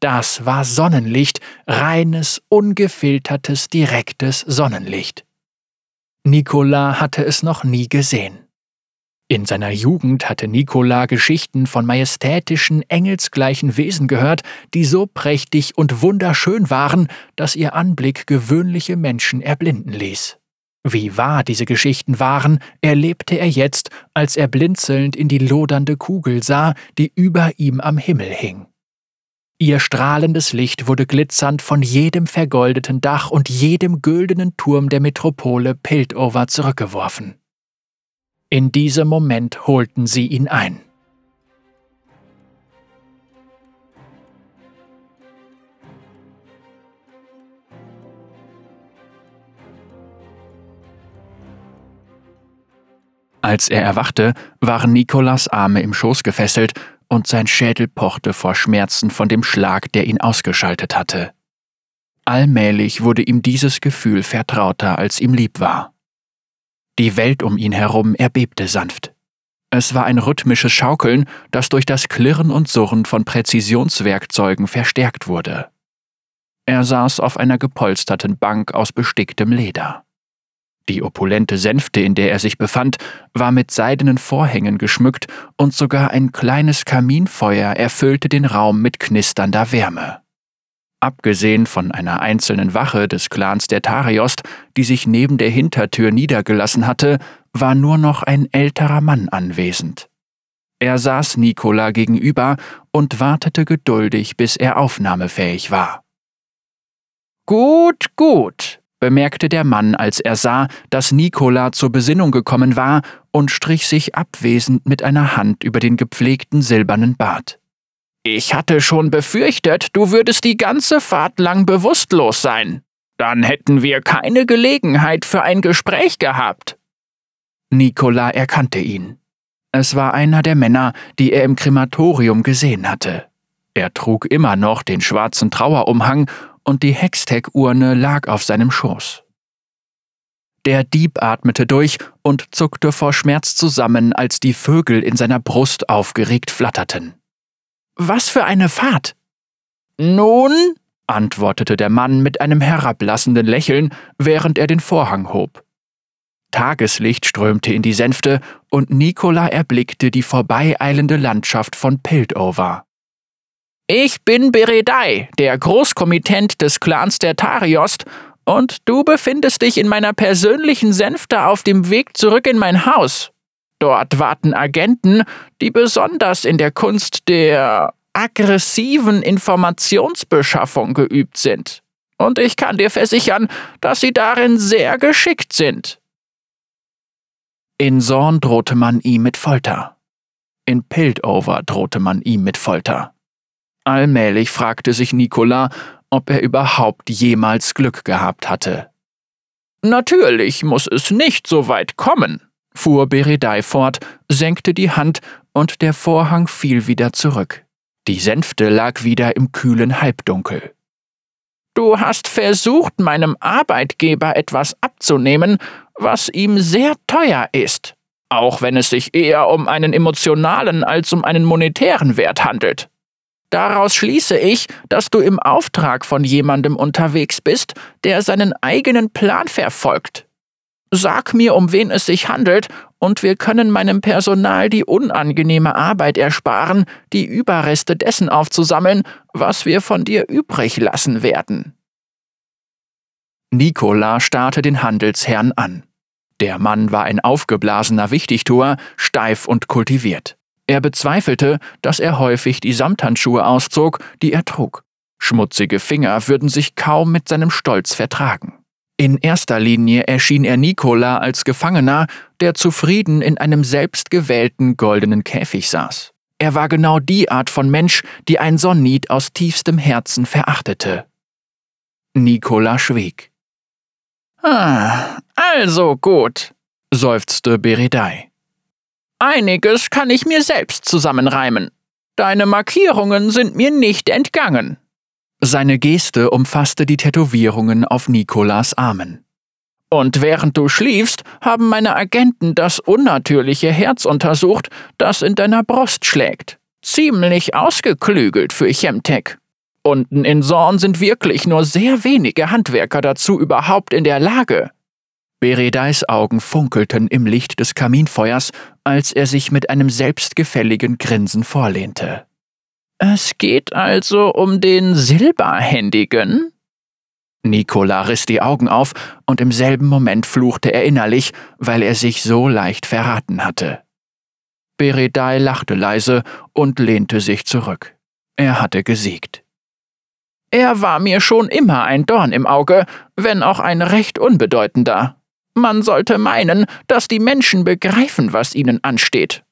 das war Sonnenlicht, reines, ungefiltertes, direktes Sonnenlicht. Nikola hatte es noch nie gesehen. In seiner Jugend hatte Nikola Geschichten von majestätischen, engelsgleichen Wesen gehört, die so prächtig und wunderschön waren, dass ihr Anblick gewöhnliche Menschen erblinden ließ. Wie wahr diese Geschichten waren, erlebte er jetzt, als er blinzelnd in die lodernde Kugel sah, die über ihm am Himmel hing. Ihr strahlendes Licht wurde glitzernd von jedem vergoldeten Dach und jedem güldenen Turm der Metropole Piltover zurückgeworfen. In diesem Moment holten sie ihn ein. Als er erwachte, waren Nikolas Arme im Schoß gefesselt und sein Schädel pochte vor Schmerzen von dem Schlag, der ihn ausgeschaltet hatte. Allmählich wurde ihm dieses Gefühl vertrauter, als ihm lieb war. Die Welt um ihn herum erbebte sanft. Es war ein rhythmisches Schaukeln, das durch das Klirren und Surren von Präzisionswerkzeugen verstärkt wurde. Er saß auf einer gepolsterten Bank aus besticktem Leder. Die opulente Sänfte, in der er sich befand, war mit seidenen Vorhängen geschmückt und sogar ein kleines Kaminfeuer erfüllte den Raum mit knisternder Wärme. Abgesehen von einer einzelnen Wache des Clans der Tariost, die sich neben der Hintertür niedergelassen hatte, war nur noch ein älterer Mann anwesend. Er saß Nikola gegenüber und wartete geduldig, bis er aufnahmefähig war. Gut, gut, bemerkte der Mann, als er sah, dass Nikola zur Besinnung gekommen war und strich sich abwesend mit einer Hand über den gepflegten silbernen Bart. Ich hatte schon befürchtet, du würdest die ganze Fahrt lang bewusstlos sein. Dann hätten wir keine Gelegenheit für ein Gespräch gehabt. Nikola erkannte ihn. Es war einer der Männer, die er im Krematorium gesehen hatte. Er trug immer noch den schwarzen Trauerumhang und die Hextech-Urne lag auf seinem Schoß. Der Dieb atmete durch und zuckte vor Schmerz zusammen, als die Vögel in seiner Brust aufgeregt flatterten. Was für eine Fahrt? Nun, antwortete der Mann mit einem herablassenden Lächeln, während er den Vorhang hob. Tageslicht strömte in die Sänfte und Nikola erblickte die vorbeieilende Landschaft von Piltover. Ich bin Beredai, der Großkommittent des Clans der Tariost, und du befindest dich in meiner persönlichen Sänfte auf dem Weg zurück in mein Haus. Dort warten Agenten, die besonders in der Kunst der aggressiven Informationsbeschaffung geübt sind. Und ich kann dir versichern, dass sie darin sehr geschickt sind. In Sorn drohte man ihm mit Folter. In Piltover drohte man ihm mit Folter. Allmählich fragte sich Nicola, ob er überhaupt jemals Glück gehabt hatte. Natürlich muss es nicht so weit kommen, fuhr Beredai fort, senkte die Hand und der Vorhang fiel wieder zurück. Die Sänfte lag wieder im kühlen Halbdunkel. Du hast versucht, meinem Arbeitgeber etwas abzunehmen, was ihm sehr teuer ist, auch wenn es sich eher um einen emotionalen als um einen monetären Wert handelt. Daraus schließe ich, dass du im Auftrag von jemandem unterwegs bist, der seinen eigenen Plan verfolgt. Sag mir, um wen es sich handelt, und wir können meinem Personal die unangenehme Arbeit ersparen, die Überreste dessen aufzusammeln, was wir von dir übrig lassen werden. Nikola starrte den Handelsherrn an. Der Mann war ein aufgeblasener Wichtigtuer, steif und kultiviert. Er bezweifelte, dass er häufig die Samthandschuhe auszog, die er trug. Schmutzige Finger würden sich kaum mit seinem Stolz vertragen. In erster Linie erschien er Nikola als Gefangener, der zufrieden in einem selbstgewählten goldenen Käfig saß. Er war genau die Art von Mensch, die ein Sonnit aus tiefstem Herzen verachtete. Nikola schwieg. Ah, also gut, seufzte Beredai. Einiges kann ich mir selbst zusammenreimen. Deine Markierungen sind mir nicht entgangen. Seine Geste umfasste die Tätowierungen auf Nikolas Armen. Und während du schliefst, haben meine Agenten das unnatürliche Herz untersucht, das in deiner Brust schlägt. Ziemlich ausgeklügelt für Chemtech. Unten in Sorn sind wirklich nur sehr wenige Handwerker dazu überhaupt in der Lage. Beredais Augen funkelten im Licht des Kaminfeuers, als er sich mit einem selbstgefälligen Grinsen vorlehnte. Es geht also um den Silberhändigen? Nikola riss die Augen auf, und im selben Moment fluchte er innerlich, weil er sich so leicht verraten hatte. Beredai lachte leise und lehnte sich zurück. Er hatte gesiegt. Er war mir schon immer ein Dorn im Auge, wenn auch ein recht unbedeutender. Man sollte meinen, dass die Menschen begreifen, was ihnen ansteht.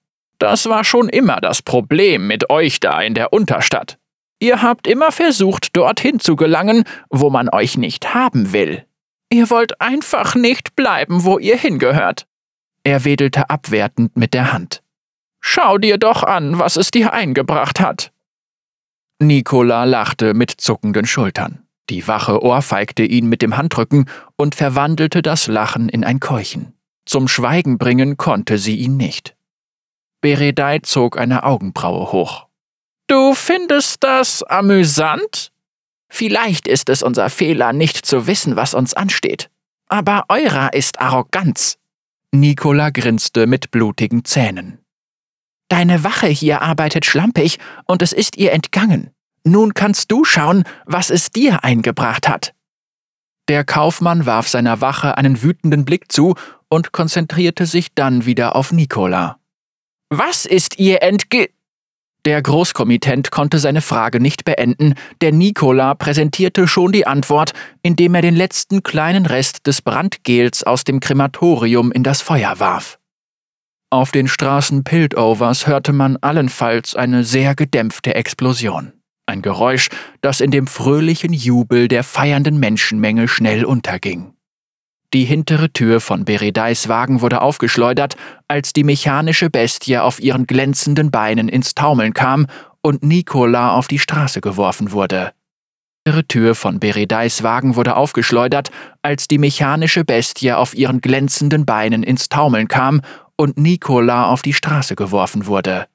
Das war schon immer das Problem mit euch da in der Unterstadt. Ihr habt immer versucht, dorthin zu gelangen, wo man euch nicht haben will. Ihr wollt einfach nicht bleiben, wo ihr hingehört. Er wedelte abwertend mit der Hand. Schau dir doch an, was es dir eingebracht hat. Nikola lachte mit zuckenden Schultern. Die Wache ohrfeigte ihn mit dem Handrücken und verwandelte das Lachen in ein Keuchen. Zum Schweigen bringen konnte sie ihn nicht. Beredai zog eine Augenbraue hoch. Du findest das amüsant? Vielleicht ist es unser Fehler, nicht zu wissen, was uns ansteht. Aber eurer ist Arroganz. Nikola grinste mit blutigen Zähnen. Deine Wache hier arbeitet schlampig und es ist ihr entgangen. Nun kannst du schauen, was es dir eingebracht hat. Der Kaufmann warf seiner Wache einen wütenden Blick zu und konzentrierte sich dann wieder auf Nikola. Was ist ihr entge... Der Großkommitent konnte seine Frage nicht beenden, denn Nikola präsentierte schon die Antwort, indem er den letzten kleinen Rest des Brandgels aus dem Krematorium in das Feuer warf. Auf den Straßen Piltovers hörte man allenfalls eine sehr gedämpfte Explosion. Ein Geräusch, das in dem fröhlichen Jubel der feiernden Menschenmenge schnell unterging. Die hintere Tür von Beredais Wagen wurde aufgeschleudert, als die mechanische Bestie auf ihren glänzenden Beinen ins Taumeln kam und Nikola auf die Straße geworfen wurde. Die hintere Tür von Beredais Wagen wurde aufgeschleudert, als die mechanische Bestie auf ihren glänzenden Beinen ins Taumeln kam und Nikola auf die Straße geworfen wurde.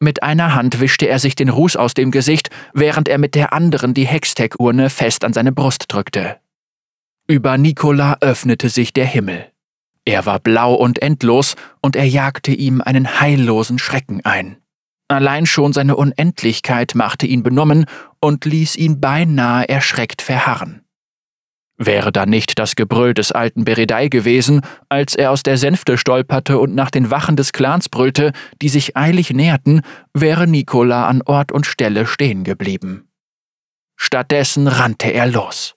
Mit einer Hand wischte er sich den Ruß aus dem Gesicht, während er mit der anderen die Hextech-Urne fest an seine Brust drückte. Über Nikola öffnete sich der Himmel. Er war blau und endlos, und er jagte ihm einen heillosen Schrecken ein. Allein schon seine Unendlichkeit machte ihn benommen und ließ ihn beinahe erschreckt verharren. Wäre da nicht das Gebrüll des alten Beredei gewesen, als er aus der Sänfte stolperte und nach den Wachen des Clans brüllte, die sich eilig näherten, wäre Nikola an Ort und Stelle stehen geblieben. Stattdessen rannte er los.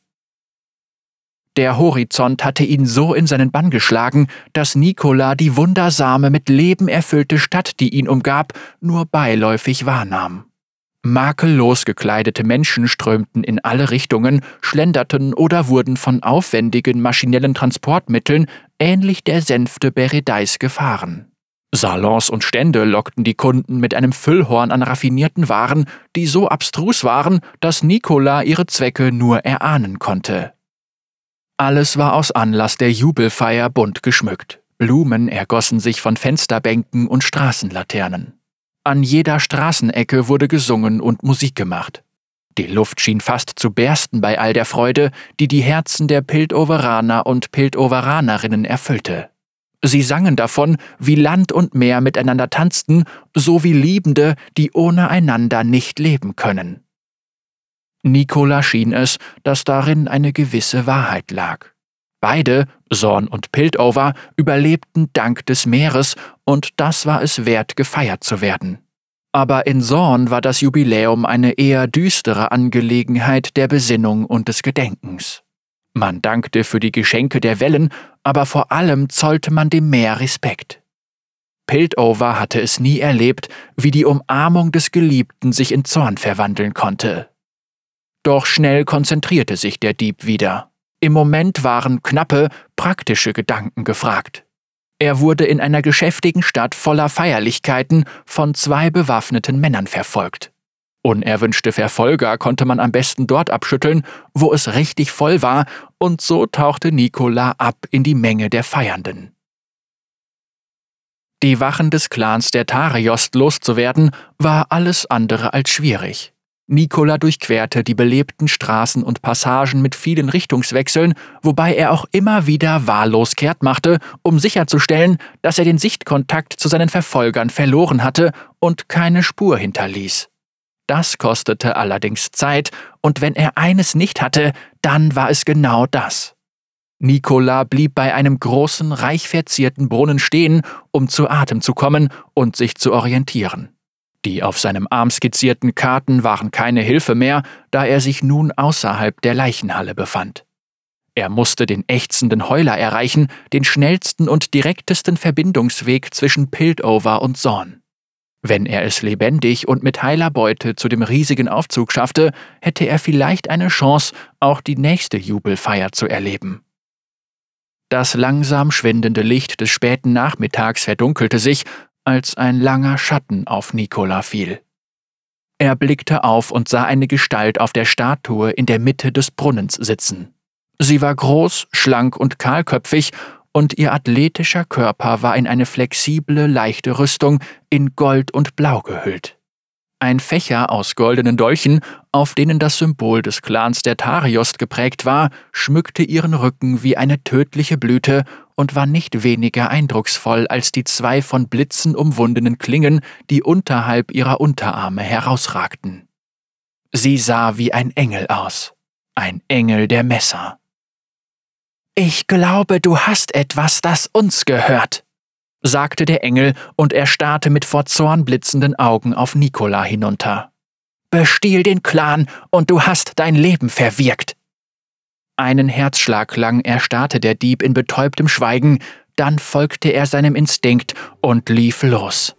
Der Horizont hatte ihn so in seinen Bann geschlagen, dass Nikola die wundersame, mit Leben erfüllte Stadt, die ihn umgab, nur beiläufig wahrnahm. Makellos gekleidete Menschen strömten in alle Richtungen, schlenderten oder wurden von aufwendigen maschinellen Transportmitteln ähnlich der Sänfte Beredeis gefahren. Salons und Stände lockten die Kunden mit einem Füllhorn an raffinierten Waren, die so abstrus waren, dass Nicola ihre Zwecke nur erahnen konnte. Alles war aus Anlass der Jubelfeier bunt geschmückt. Blumen ergossen sich von Fensterbänken und Straßenlaternen. An jeder Straßenecke wurde gesungen und Musik gemacht. Die Luft schien fast zu bersten bei all der Freude, die die Herzen der Piltoveraner und Piltoveranerinnen erfüllte. Sie sangen davon, wie Land und Meer miteinander tanzten, so wie Liebende, die ohne einander nicht leben können. Nikola schien es, dass darin eine gewisse Wahrheit lag. Beide, Sorn und Piltover, überlebten dank des Meeres, und das war es wert, gefeiert zu werden. Aber in Sorn war das Jubiläum eine eher düstere Angelegenheit der Besinnung und des Gedenkens. Man dankte für die Geschenke der Wellen, aber vor allem zollte man dem Meer Respekt. Piltover hatte es nie erlebt, wie die Umarmung des Geliebten sich in Zorn verwandeln konnte. Doch schnell konzentrierte sich der Dieb wieder. Im Moment waren knappe, praktische Gedanken gefragt. Er wurde in einer geschäftigen Stadt voller Feierlichkeiten von zwei bewaffneten Männern verfolgt. Unerwünschte Verfolger konnte man am besten dort abschütteln, wo es richtig voll war, und so tauchte Nikola ab in die Menge der Feiernden. Die Wachen des Clans der Tarejost loszuwerden, war alles andere als schwierig. Nikola durchquerte die belebten Straßen und Passagen mit vielen Richtungswechseln, wobei er auch immer wieder wahllos kehrt machte, um sicherzustellen, dass er den Sichtkontakt zu seinen Verfolgern verloren hatte und keine Spur hinterließ. Das kostete allerdings Zeit, und wenn er eines nicht hatte, dann war es genau das. Nikola blieb bei einem großen, reich verzierten Brunnen stehen, um zu Atem zu kommen und sich zu orientieren. Die auf seinem Arm skizzierten Karten waren keine Hilfe mehr, da er sich nun außerhalb der Leichenhalle befand. Er musste den ächzenden Heuler erreichen, den schnellsten und direktesten Verbindungsweg zwischen Piltover und Zorn. Wenn er es lebendig und mit heiler Beute zu dem riesigen Aufzug schaffte, hätte er vielleicht eine Chance, auch die nächste Jubelfeier zu erleben. Das langsam schwindende Licht des späten Nachmittags verdunkelte sich, als ein langer Schatten auf Nikola fiel. Er blickte auf und sah eine Gestalt auf der Statue in der Mitte des Brunnens sitzen. Sie war groß, schlank und kahlköpfig, und ihr athletischer Körper war in eine flexible, leichte Rüstung in Gold und Blau gehüllt. Ein Fächer aus goldenen Dolchen, auf denen das Symbol des Clans der Tariost geprägt war, schmückte ihren Rücken wie eine tödliche Blüte und war nicht weniger eindrucksvoll als die zwei von Blitzen umwundenen Klingen, die unterhalb ihrer Unterarme herausragten. Sie sah wie ein Engel aus, ein Engel der Messer. Ich glaube, du hast etwas, das uns gehört, sagte der Engel, und er starrte mit vor Zorn blitzenden Augen auf Nikola hinunter. Bestiehl den Clan, und du hast dein Leben verwirkt. Einen Herzschlag lang erstarrte der Dieb in betäubtem Schweigen, dann folgte er seinem Instinkt und lief los.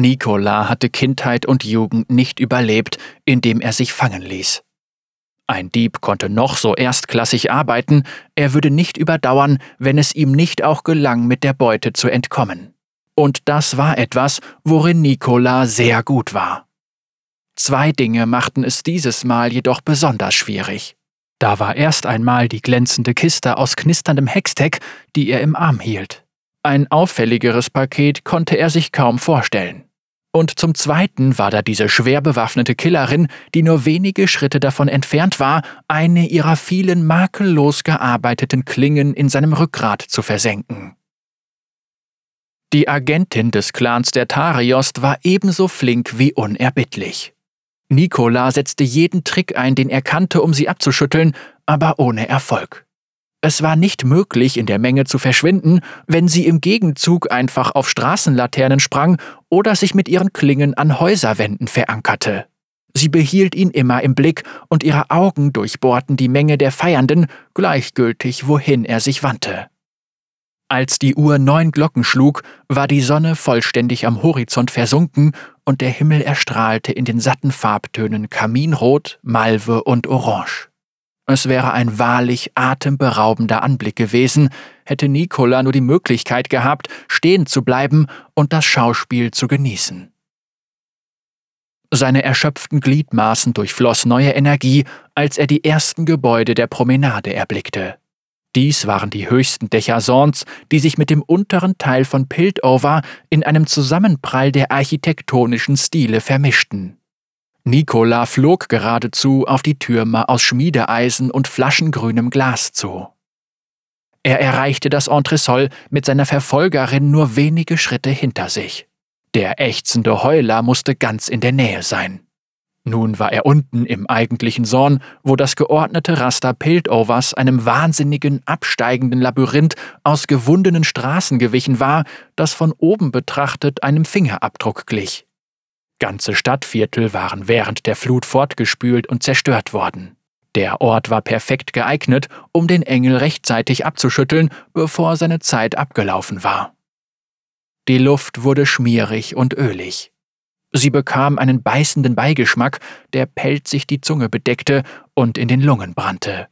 Nikola hatte Kindheit und Jugend nicht überlebt, indem er sich fangen ließ. Ein Dieb konnte noch so erstklassig arbeiten, er würde nicht überdauern, wenn es ihm nicht auch gelang, mit der Beute zu entkommen. Und das war etwas, worin Nikola sehr gut war. Zwei Dinge machten es dieses Mal jedoch besonders schwierig. Da war erst einmal die glänzende Kiste aus knisterndem Hextech, die er im Arm hielt. Ein auffälligeres Paket konnte er sich kaum vorstellen. Und zum Zweiten war da diese schwer bewaffnete Killerin, die nur wenige Schritte davon entfernt war, eine ihrer vielen makellos gearbeiteten Klingen in seinem Rückgrat zu versenken. Die Agentin des Clans der Tariost war ebenso flink wie unerbittlich. Nikola setzte jeden Trick ein, den er kannte, um sie abzuschütteln, aber ohne Erfolg. Es war nicht möglich, in der Menge zu verschwinden, wenn sie im Gegenzug einfach auf Straßenlaternen sprang oder sich mit ihren Klingen an Häuserwänden verankerte. Sie behielt ihn immer im Blick, und ihre Augen durchbohrten die Menge der Feiernden, gleichgültig wohin er sich wandte. Als die Uhr neun Glocken schlug, war die Sonne vollständig am Horizont versunken und der Himmel erstrahlte in den satten Farbtönen Kaminrot, Malve und Orange. Es wäre ein wahrlich atemberaubender Anblick gewesen, hätte Nicola nur die Möglichkeit gehabt, stehen zu bleiben und das Schauspiel zu genießen. Seine erschöpften Gliedmaßen durchfloss neue Energie, als er die ersten Gebäude der Promenade erblickte. Dies waren die höchsten Dächer Sorns, die sich mit dem unteren Teil von Piltover in einem Zusammenprall der architektonischen Stile vermischten. Nikola flog geradezu auf die Türme aus Schmiedeeisen und flaschengrünem Glas zu. Er erreichte das Entresol mit seiner Verfolgerin nur wenige Schritte hinter sich. Der ächzende Heuler musste ganz in der Nähe sein. Nun war er unten im eigentlichen Sorn, wo das geordnete Raster Piltovers einem wahnsinnigen, absteigenden Labyrinth aus gewundenen Straßen gewichen war, das von oben betrachtet einem Fingerabdruck glich. Ganze Stadtviertel waren während der Flut fortgespült und zerstört worden. Der Ort war perfekt geeignet, um den Engel rechtzeitig abzuschütteln, bevor seine Zeit abgelaufen war. Die Luft wurde schmierig und ölig. Sie bekam einen beißenden Beigeschmack, der Pelz sich die Zunge bedeckte und in den Lungen brannte.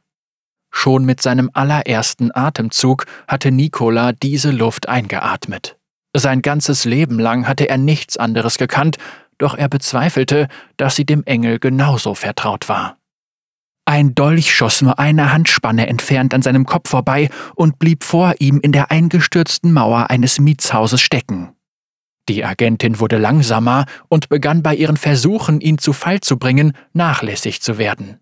Schon mit seinem allerersten Atemzug hatte Nikola diese Luft eingeatmet. Sein ganzes Leben lang hatte er nichts anderes gekannt, doch er bezweifelte, dass sie dem Engel genauso vertraut war. Ein Dolch schoss nur eine Handspanne entfernt an seinem Kopf vorbei und blieb vor ihm in der eingestürzten Mauer eines Mietshauses stecken. Die Agentin wurde langsamer und begann bei ihren Versuchen, ihn zu Fall zu bringen, nachlässig zu werden.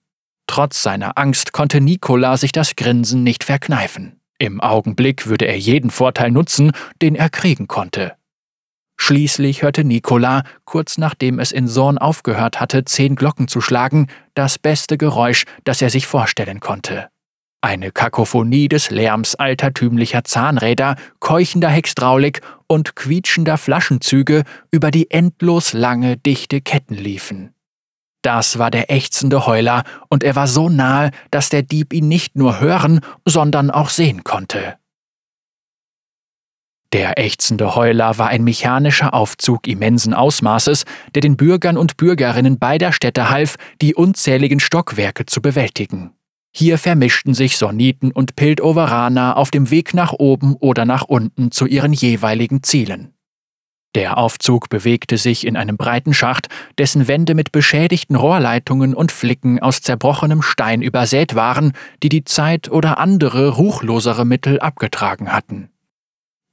Trotz seiner Angst konnte Nikola sich das Grinsen nicht verkneifen. Im Augenblick würde er jeden Vorteil nutzen, den er kriegen konnte. Schließlich hörte Nikola, kurz nachdem es in Sorn aufgehört hatte, zehn Glocken zu schlagen, das beste Geräusch, das er sich vorstellen konnte. Eine Kakophonie des Lärms altertümlicher Zahnräder, keuchender Hextraulik und quietschender Flaschenzüge über die endlos lange, dichte Ketten liefen. Das war der ächzende Heuler, und er war so nahe, dass der Dieb ihn nicht nur hören, sondern auch sehen konnte. Der ächzende Heuler war ein mechanischer Aufzug immensen Ausmaßes, der den Bürgern und Bürgerinnen beider Städte half, die unzähligen Stockwerke zu bewältigen. Hier vermischten sich Soniten und Piltoveraner auf dem Weg nach oben oder nach unten zu ihren jeweiligen Zielen. Der Aufzug bewegte sich in einem breiten Schacht, dessen Wände mit beschädigten Rohrleitungen und Flicken aus zerbrochenem Stein übersät waren, die die Zeit oder andere ruchlosere Mittel abgetragen hatten.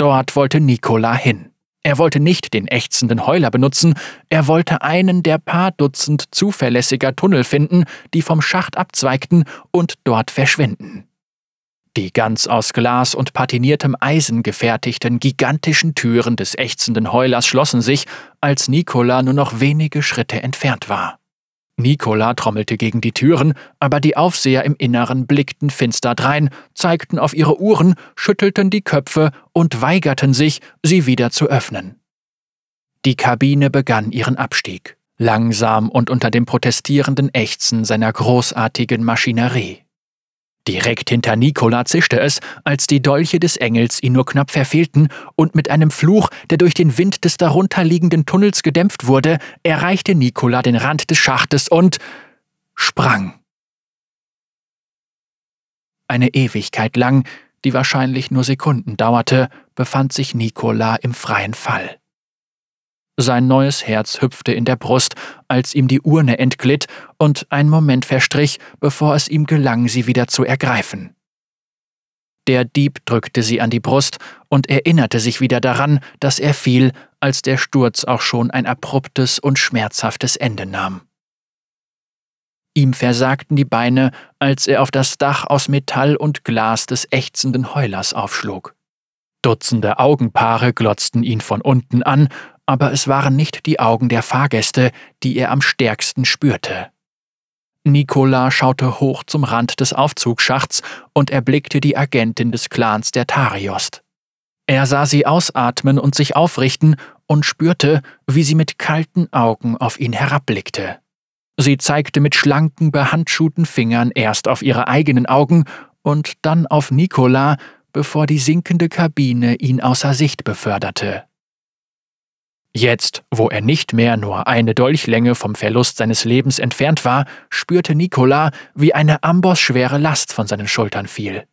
Dort wollte Nikola hin. Er wollte nicht den ächzenden Heuler benutzen, er wollte einen der paar Dutzend zuverlässiger Tunnel finden, die vom Schacht abzweigten und dort verschwinden. Die ganz aus Glas und patiniertem Eisen gefertigten gigantischen Türen des ächzenden Heulers schlossen sich, als Nikola nur noch wenige Schritte entfernt war. Nikola trommelte gegen die Türen, aber die Aufseher im Inneren blickten finster drein, zeigten auf ihre Uhren, schüttelten die Köpfe und weigerten sich, sie wieder zu öffnen. Die Kabine begann ihren Abstieg, langsam und unter dem protestierenden Ächzen seiner großartigen Maschinerie. Direkt hinter Nikola zischte es, als die Dolche des Engels ihn nur knapp verfehlten, und mit einem Fluch, der durch den Wind des darunterliegenden Tunnels gedämpft wurde, erreichte Nikola den Rand des Schachtes und sprang. Eine Ewigkeit lang, die wahrscheinlich nur Sekunden dauerte, befand sich Nikola im freien Fall. Sein neues Herz hüpfte in der Brust, als ihm die Urne entglitt, und ein Moment verstrich, bevor es ihm gelang, sie wieder zu ergreifen. Der Dieb drückte sie an die Brust und erinnerte sich wieder daran, dass er fiel, als der Sturz auch schon ein abruptes und schmerzhaftes Ende nahm. Ihm versagten die Beine, als er auf das Dach aus Metall und Glas des ächzenden Heulers aufschlug. Dutzende Augenpaare glotzten ihn von unten an, aber es waren nicht die Augen der Fahrgäste, die er am stärksten spürte. Nikola schaute hoch zum Rand des Aufzugsschachts und erblickte die Agentin des Clans der Tariost. Er sah sie ausatmen und sich aufrichten und spürte, wie sie mit kalten Augen auf ihn herabblickte. Sie zeigte mit schlanken, behandschuhten Fingern erst auf ihre eigenen Augen und dann auf Nikola, bevor die sinkende Kabine ihn außer Sicht beförderte. Jetzt, wo er nicht mehr nur eine Dolchlänge vom Verlust seines Lebens entfernt war, spürte Nikola, wie eine ambossschwere Last von seinen Schultern fiel.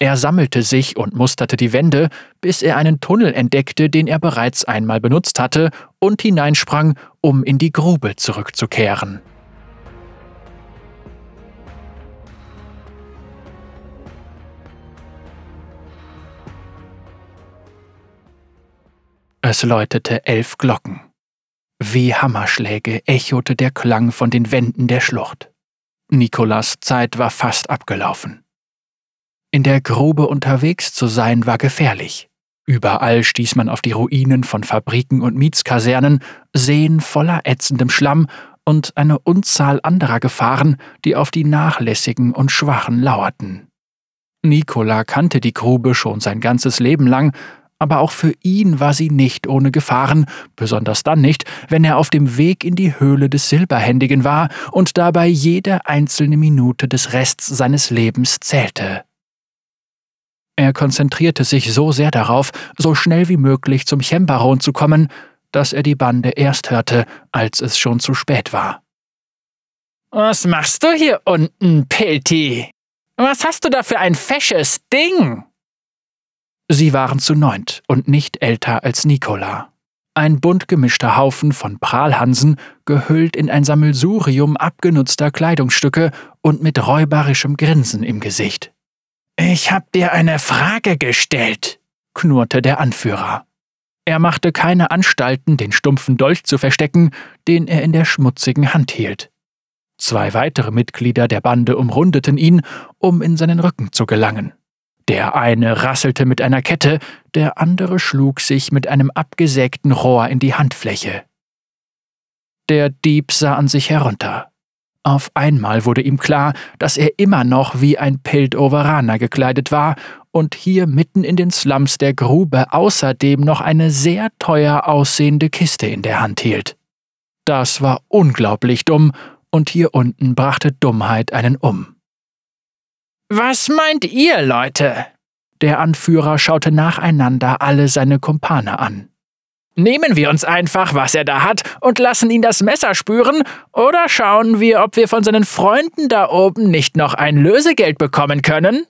Er sammelte sich und musterte die Wände, bis er einen Tunnel entdeckte, den er bereits einmal benutzt hatte, und hineinsprang, um in die Grube zurückzukehren. Es läutete elf Glocken. Wie Hammerschläge echote der Klang von den Wänden der Schlucht. Nikolas Zeit war fast abgelaufen. In der Grube unterwegs zu sein war gefährlich. Überall stieß man auf die Ruinen von Fabriken und Mietskasernen, Seen voller ätzendem Schlamm und eine Unzahl anderer Gefahren, die auf die Nachlässigen und Schwachen lauerten. Nikola kannte die Grube schon sein ganzes Leben lang, aber auch für ihn war sie nicht ohne Gefahren, besonders dann nicht, wenn er auf dem Weg in die Höhle des Silberhändigen war und dabei jede einzelne Minute des Rests seines Lebens zählte. Er konzentrierte sich so sehr darauf, so schnell wie möglich zum Chembaron zu kommen, dass er die Bande erst hörte, als es schon zu spät war. Was machst du hier unten, Pilti? Was hast du da für ein fesches Ding? Sie waren zu neunt und nicht älter als Nikola. Ein bunt gemischter Haufen von Prahlhansen, gehüllt in ein Sammelsurium abgenutzter Kleidungsstücke und mit räuberischem Grinsen im Gesicht. Ich hab dir eine Frage gestellt, knurrte der Anführer. Er machte keine Anstalten, den stumpfen Dolch zu verstecken, den er in der schmutzigen Hand hielt. Zwei weitere Mitglieder der Bande umrundeten ihn, um in seinen Rücken zu gelangen. Der eine rasselte mit einer Kette, der andere schlug sich mit einem abgesägten Rohr in die Handfläche. Der Dieb sah an sich herunter. Auf einmal wurde ihm klar, dass er immer noch wie ein Piltoveraner gekleidet war und hier mitten in den Slums der Grube außerdem noch eine sehr teuer aussehende Kiste in der Hand hielt. Das war unglaublich dumm, und hier unten brachte Dummheit einen um. Was meint ihr, Leute? Der Anführer schaute nacheinander alle seine Kumpane an. Nehmen wir uns einfach, was er da hat, und lassen ihn das Messer spüren, oder schauen wir, ob wir von seinen Freunden da oben nicht noch ein Lösegeld bekommen können?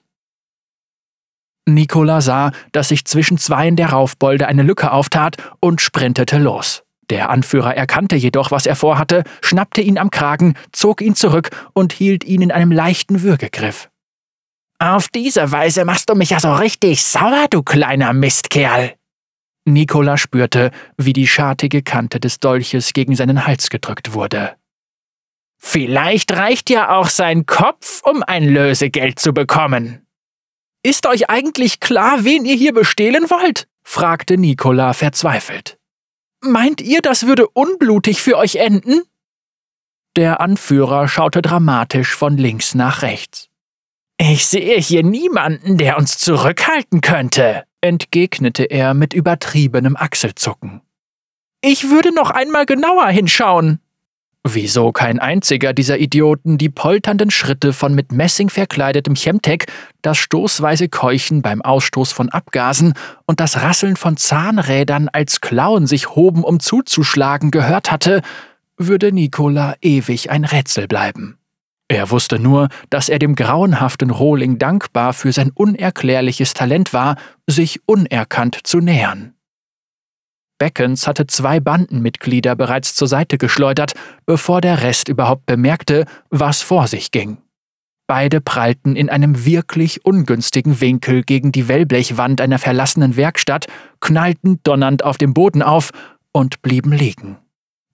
Nikola sah, dass sich zwischen zweien der Raufbolde eine Lücke auftat und sprintete los. Der Anführer erkannte jedoch, was er vorhatte, schnappte ihn am Kragen, zog ihn zurück und hielt ihn in einem leichten Würgegriff. Auf diese Weise machst du mich ja so richtig sauer, du kleiner Mistkerl. Nikola spürte, wie die schartige Kante des Dolches gegen seinen Hals gedrückt wurde. Vielleicht reicht ja auch sein Kopf, um ein Lösegeld zu bekommen. Ist euch eigentlich klar, wen ihr hier bestehlen wollt? fragte Nikola verzweifelt. Meint ihr, das würde unblutig für euch enden? Der Anführer schaute dramatisch von links nach rechts. Ich sehe hier niemanden, der uns zurückhalten könnte, entgegnete er mit übertriebenem Achselzucken. Ich würde noch einmal genauer hinschauen. Wieso kein einziger dieser Idioten die polternden Schritte von mit Messing verkleidetem Chemtech, das stoßweise Keuchen beim Ausstoß von Abgasen und das Rasseln von Zahnrädern als Klauen sich hoben, um zuzuschlagen, gehört hatte, würde Nikola ewig ein Rätsel bleiben. Er wusste nur, dass er dem grauenhaften Rohling dankbar für sein unerklärliches Talent war, sich unerkannt zu nähern. Beckens hatte zwei Bandenmitglieder bereits zur Seite geschleudert, bevor der Rest überhaupt bemerkte, was vor sich ging. Beide prallten in einem wirklich ungünstigen Winkel gegen die Wellblechwand einer verlassenen Werkstatt, knallten donnernd auf dem Boden auf und blieben liegen.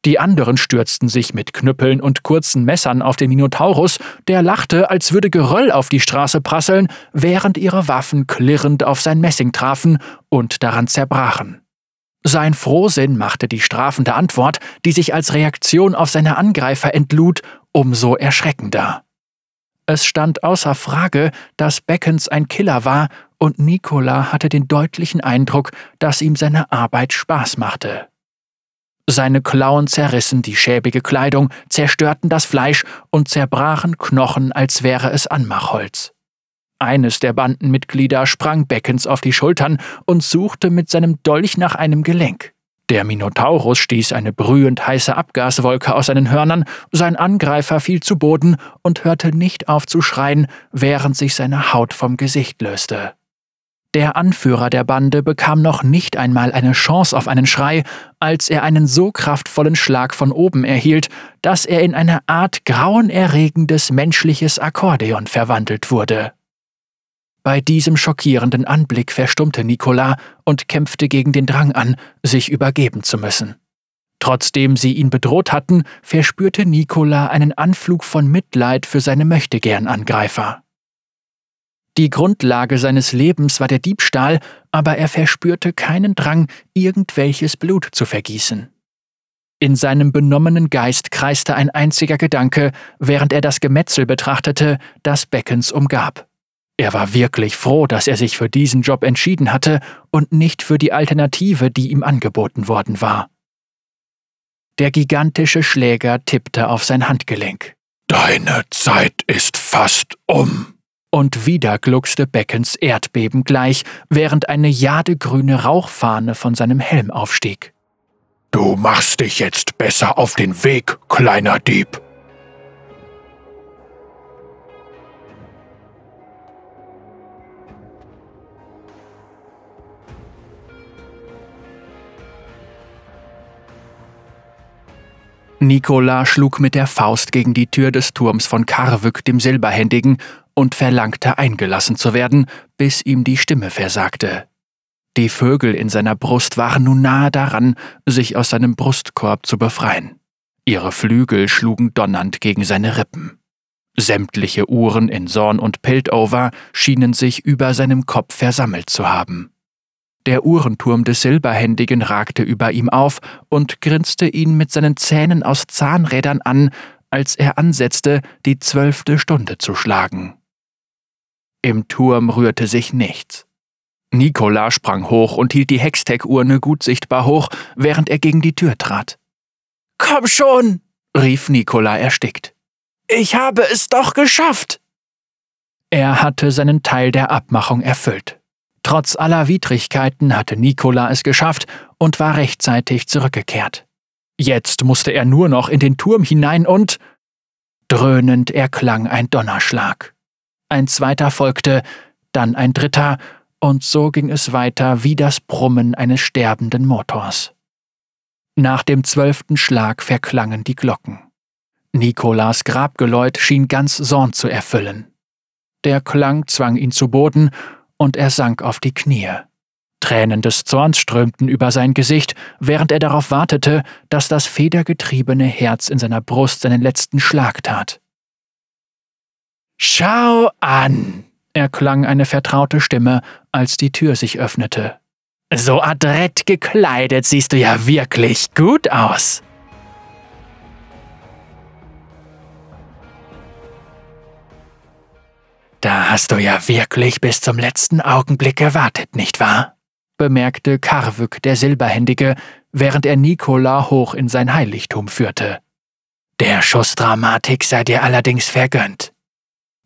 Die anderen stürzten sich mit Knüppeln und kurzen Messern auf den Minotaurus, der lachte, als würde Geröll auf die Straße prasseln, während ihre Waffen klirrend auf sein Messing trafen und daran zerbrachen. Sein Frohsinn machte die strafende Antwort, die sich als Reaktion auf seine Angreifer entlud, umso erschreckender. Es stand außer Frage, dass Beckens ein Killer war, und Nicola hatte den deutlichen Eindruck, dass ihm seine Arbeit Spaß machte. Seine Klauen zerrissen die schäbige Kleidung, zerstörten das Fleisch und zerbrachen Knochen, als wäre es Anmachholz. Eines der Bandenmitglieder sprang Beckens auf die Schultern und suchte mit seinem Dolch nach einem Gelenk. Der Minotaurus stieß eine brühend heiße Abgaswolke aus seinen Hörnern, sein Angreifer fiel zu Boden und hörte nicht auf zu schreien, während sich seine Haut vom Gesicht löste. Der Anführer der Bande bekam noch nicht einmal eine Chance auf einen Schrei, als er einen so kraftvollen Schlag von oben erhielt, dass er in eine Art grauenerregendes menschliches Akkordeon verwandelt wurde. Bei diesem schockierenden Anblick verstummte Nicola und kämpfte gegen den Drang an, sich übergeben zu müssen. Trotzdem sie ihn bedroht hatten, verspürte Nicola einen Anflug von Mitleid für seine Möchtegern-Angreifer. Die Grundlage seines Lebens war der Diebstahl, aber er verspürte keinen Drang, irgendwelches Blut zu vergießen. In seinem benommenen Geist kreiste ein einziger Gedanke, während er das Gemetzel betrachtete, das Beckens umgab. Er war wirklich froh, dass er sich für diesen Job entschieden hatte und nicht für die Alternative, die ihm angeboten worden war. Der gigantische Schläger tippte auf sein Handgelenk. Deine Zeit ist fast um und wieder gluckste Beckens Erdbeben gleich, während eine jadegrüne Rauchfahne von seinem Helm aufstieg. Du machst dich jetzt besser auf den Weg, kleiner Dieb. Nikola schlug mit der Faust gegen die Tür des Turms von Karwück dem Silberhändigen und verlangte eingelassen zu werden, bis ihm die Stimme versagte. Die Vögel in seiner Brust waren nun nahe daran, sich aus seinem Brustkorb zu befreien. Ihre Flügel schlugen donnernd gegen seine Rippen. Sämtliche Uhren in Zorn und Piltover schienen sich über seinem Kopf versammelt zu haben. Der Uhrenturm des Silberhändigen ragte über ihm auf und grinste ihn mit seinen Zähnen aus Zahnrädern an, als er ansetzte, die zwölfte Stunde zu schlagen. Im Turm rührte sich nichts. Nikola sprang hoch und hielt die Hextech-Urne gut sichtbar hoch, während er gegen die Tür trat. Komm schon, rief Nikola erstickt. Ich habe es doch geschafft. Er hatte seinen Teil der Abmachung erfüllt. Trotz aller Widrigkeiten hatte Nikola es geschafft und war rechtzeitig zurückgekehrt. Jetzt musste er nur noch in den Turm hinein und dröhnend erklang ein Donnerschlag ein zweiter folgte, dann ein dritter, und so ging es weiter wie das Brummen eines sterbenden Motors. Nach dem zwölften Schlag verklangen die Glocken. Nikolas Grabgeläut schien ganz Sorn zu erfüllen. Der Klang zwang ihn zu Boden, und er sank auf die Knie. Tränen des Zorns strömten über sein Gesicht, während er darauf wartete, dass das federgetriebene Herz in seiner Brust seinen letzten Schlag tat. Schau an, erklang eine vertraute Stimme, als die Tür sich öffnete. So adrett gekleidet siehst du ja wirklich gut aus. Da hast du ja wirklich bis zum letzten Augenblick gewartet, nicht wahr? bemerkte Karwück der Silberhändige, während er Nikola hoch in sein Heiligtum führte. Der Schussdramatik sei dir allerdings vergönnt.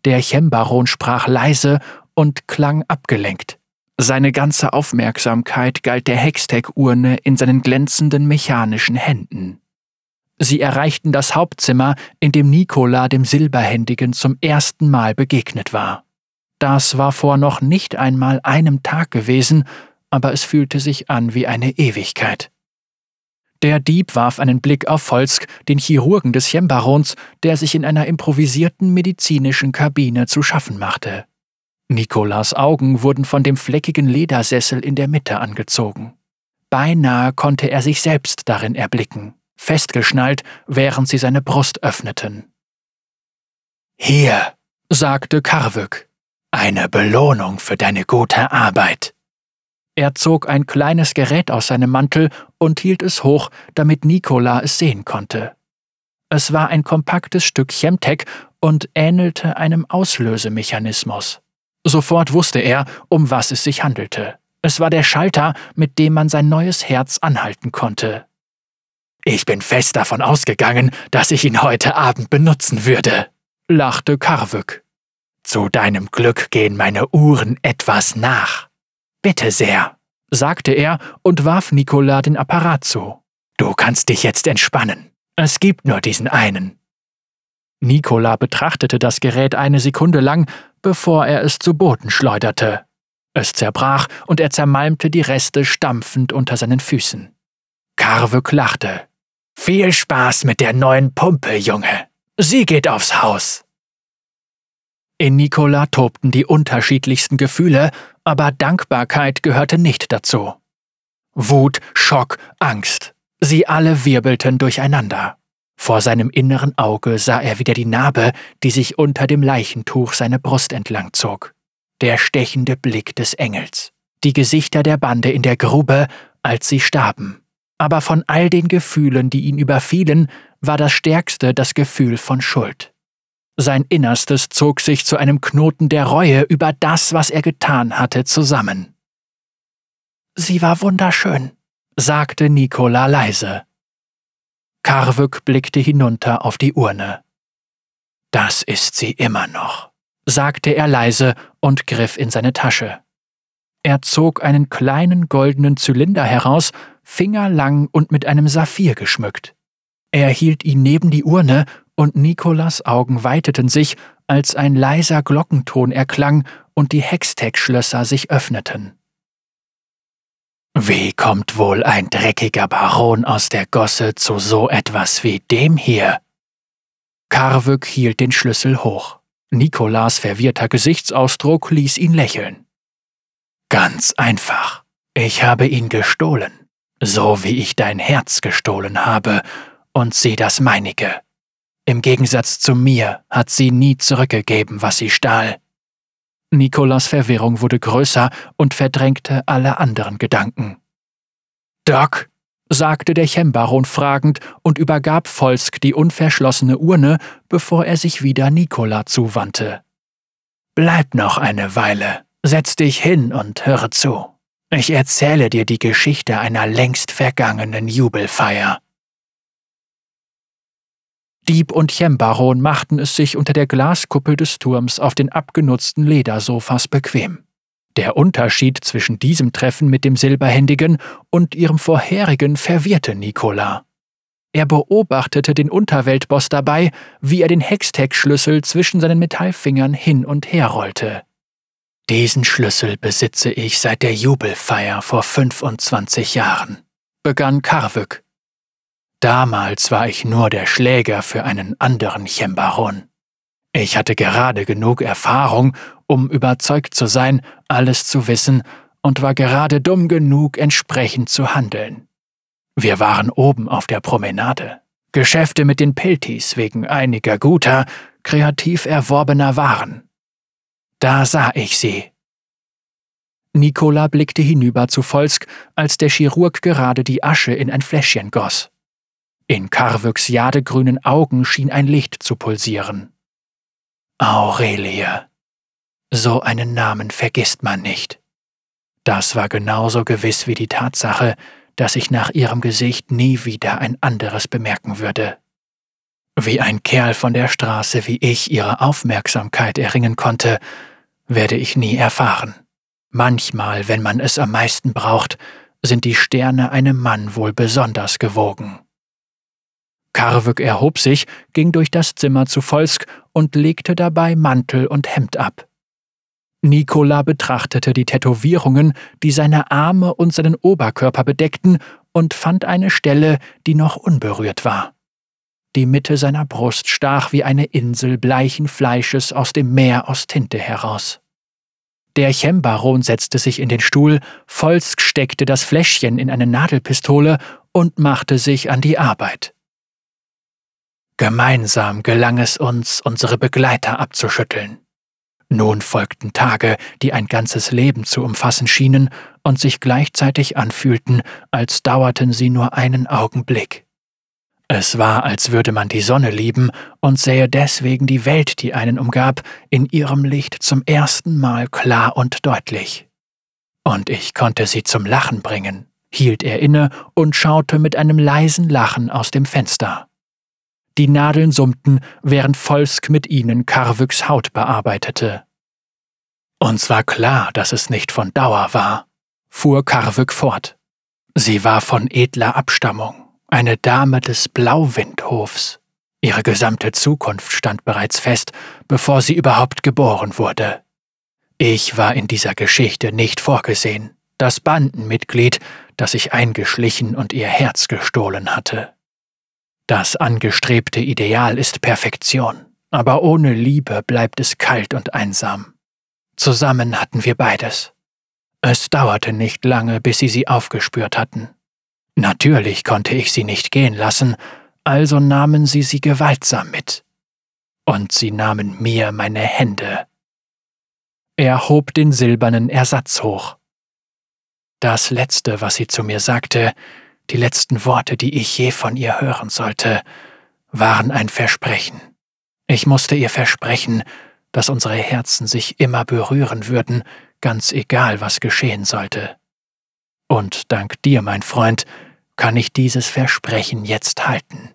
Der Chembaron sprach leise und klang abgelenkt. Seine ganze Aufmerksamkeit galt der Hextech-Urne in seinen glänzenden mechanischen Händen. Sie erreichten das Hauptzimmer, in dem Nikola dem Silberhändigen zum ersten Mal begegnet war. Das war vor noch nicht einmal einem Tag gewesen, aber es fühlte sich an wie eine Ewigkeit. Der Dieb warf einen Blick auf Volsk, den Chirurgen des Chembarons, der sich in einer improvisierten medizinischen Kabine zu schaffen machte. Nikolas Augen wurden von dem fleckigen Ledersessel in der Mitte angezogen. Beinahe konnte er sich selbst darin erblicken. festgeschnallt, während sie seine Brust öffneten. Hier, sagte Karvük, eine Belohnung für deine gute Arbeit. Er zog ein kleines Gerät aus seinem Mantel und hielt es hoch, damit Nikola es sehen konnte. Es war ein kompaktes Stück Chemtech und ähnelte einem Auslösemechanismus. Sofort wusste er, um was es sich handelte. Es war der Schalter, mit dem man sein neues Herz anhalten konnte. Ich bin fest davon ausgegangen, dass ich ihn heute Abend benutzen würde, lachte Karvük. Zu deinem Glück gehen meine Uhren etwas nach. Bitte sehr, sagte er und warf Nikola den Apparat zu. Du kannst dich jetzt entspannen. Es gibt nur diesen einen. Nikola betrachtete das Gerät eine Sekunde lang, bevor er es zu Boden schleuderte. Es zerbrach und er zermalmte die Reste stampfend unter seinen Füßen. Karvök lachte. Viel Spaß mit der neuen Pumpe, Junge. Sie geht aufs Haus. In Nikola tobten die unterschiedlichsten Gefühle, aber Dankbarkeit gehörte nicht dazu. Wut, Schock, Angst, sie alle wirbelten durcheinander. Vor seinem inneren Auge sah er wieder die Narbe, die sich unter dem Leichentuch seine Brust entlang zog. Der stechende Blick des Engels. Die Gesichter der Bande in der Grube, als sie starben. Aber von all den Gefühlen, die ihn überfielen, war das stärkste das Gefühl von Schuld. Sein Innerstes zog sich zu einem Knoten der Reue über das, was er getan hatte, zusammen. Sie war wunderschön, sagte Nikola leise. Karvük blickte hinunter auf die Urne. Das ist sie immer noch, sagte er leise und griff in seine Tasche. Er zog einen kleinen goldenen Zylinder heraus, fingerlang und mit einem Saphir geschmückt. Er hielt ihn neben die Urne und Nikolas Augen weiteten sich, als ein leiser Glockenton erklang und die Hextech-Schlösser sich öffneten. Wie kommt wohl ein dreckiger Baron aus der Gosse zu so etwas wie dem hier? Karvük hielt den Schlüssel hoch. Nikolas verwirrter Gesichtsausdruck ließ ihn lächeln. Ganz einfach. Ich habe ihn gestohlen, so wie ich dein Herz gestohlen habe, und sie das meinige. Im Gegensatz zu mir hat sie nie zurückgegeben, was sie stahl. Nikolas Verwirrung wurde größer und verdrängte alle anderen Gedanken. Doc, sagte der Chembaron fragend und übergab Volsk die unverschlossene Urne, bevor er sich wieder Nikola zuwandte. Bleib noch eine Weile, setz dich hin und höre zu. Ich erzähle dir die Geschichte einer längst vergangenen Jubelfeier. Dieb und Chembaron machten es sich unter der Glaskuppel des Turms auf den abgenutzten Ledersofas bequem. Der Unterschied zwischen diesem Treffen mit dem Silberhändigen und ihrem vorherigen verwirrte Nikola. Er beobachtete den Unterweltboss dabei, wie er den Hextech-Schlüssel zwischen seinen Metallfingern hin und her rollte. Diesen Schlüssel besitze ich seit der Jubelfeier vor 25 Jahren, begann Karvük. Damals war ich nur der Schläger für einen anderen Chembaron. Ich hatte gerade genug Erfahrung, um überzeugt zu sein, alles zu wissen, und war gerade dumm genug, entsprechend zu handeln. Wir waren oben auf der Promenade. Geschäfte mit den Piltis wegen einiger guter, kreativ erworbener Waren. Da sah ich sie. Nikola blickte hinüber zu Volsk, als der Chirurg gerade die Asche in ein Fläschchen goss. In Karvüks jadegrünen Augen schien ein Licht zu pulsieren. Aurelie. So einen Namen vergisst man nicht. Das war genauso gewiss wie die Tatsache, dass ich nach ihrem Gesicht nie wieder ein anderes bemerken würde. Wie ein Kerl von der Straße wie ich ihre Aufmerksamkeit erringen konnte, werde ich nie erfahren. Manchmal, wenn man es am meisten braucht, sind die Sterne einem Mann wohl besonders gewogen. Karvük erhob sich, ging durch das Zimmer zu Volsk und legte dabei Mantel und Hemd ab. Nikola betrachtete die Tätowierungen, die seine Arme und seinen Oberkörper bedeckten, und fand eine Stelle, die noch unberührt war. Die Mitte seiner Brust stach wie eine Insel bleichen Fleisches aus dem Meer aus Tinte heraus. Der Chembaron setzte sich in den Stuhl, Volsk steckte das Fläschchen in eine Nadelpistole und machte sich an die Arbeit. Gemeinsam gelang es uns, unsere Begleiter abzuschütteln. Nun folgten Tage, die ein ganzes Leben zu umfassen schienen und sich gleichzeitig anfühlten, als dauerten sie nur einen Augenblick. Es war, als würde man die Sonne lieben und sähe deswegen die Welt, die einen umgab, in ihrem Licht zum ersten Mal klar und deutlich. Und ich konnte sie zum Lachen bringen, hielt er inne und schaute mit einem leisen Lachen aus dem Fenster. Die Nadeln summten, während Volsk mit ihnen Karwüks Haut bearbeitete. Uns war klar, dass es nicht von Dauer war, fuhr Karwück fort. Sie war von edler Abstammung, eine Dame des Blauwindhofs. Ihre gesamte Zukunft stand bereits fest, bevor sie überhaupt geboren wurde. Ich war in dieser Geschichte nicht vorgesehen, das Bandenmitglied, das sich eingeschlichen und ihr Herz gestohlen hatte. Das angestrebte Ideal ist Perfektion, aber ohne Liebe bleibt es kalt und einsam. Zusammen hatten wir beides. Es dauerte nicht lange, bis sie sie aufgespürt hatten. Natürlich konnte ich sie nicht gehen lassen, also nahmen sie sie gewaltsam mit. Und sie nahmen mir meine Hände. Er hob den silbernen Ersatz hoch. Das Letzte, was sie zu mir sagte, die letzten Worte, die ich je von ihr hören sollte, waren ein Versprechen. Ich musste ihr versprechen, dass unsere Herzen sich immer berühren würden, ganz egal, was geschehen sollte. Und dank dir, mein Freund, kann ich dieses Versprechen jetzt halten.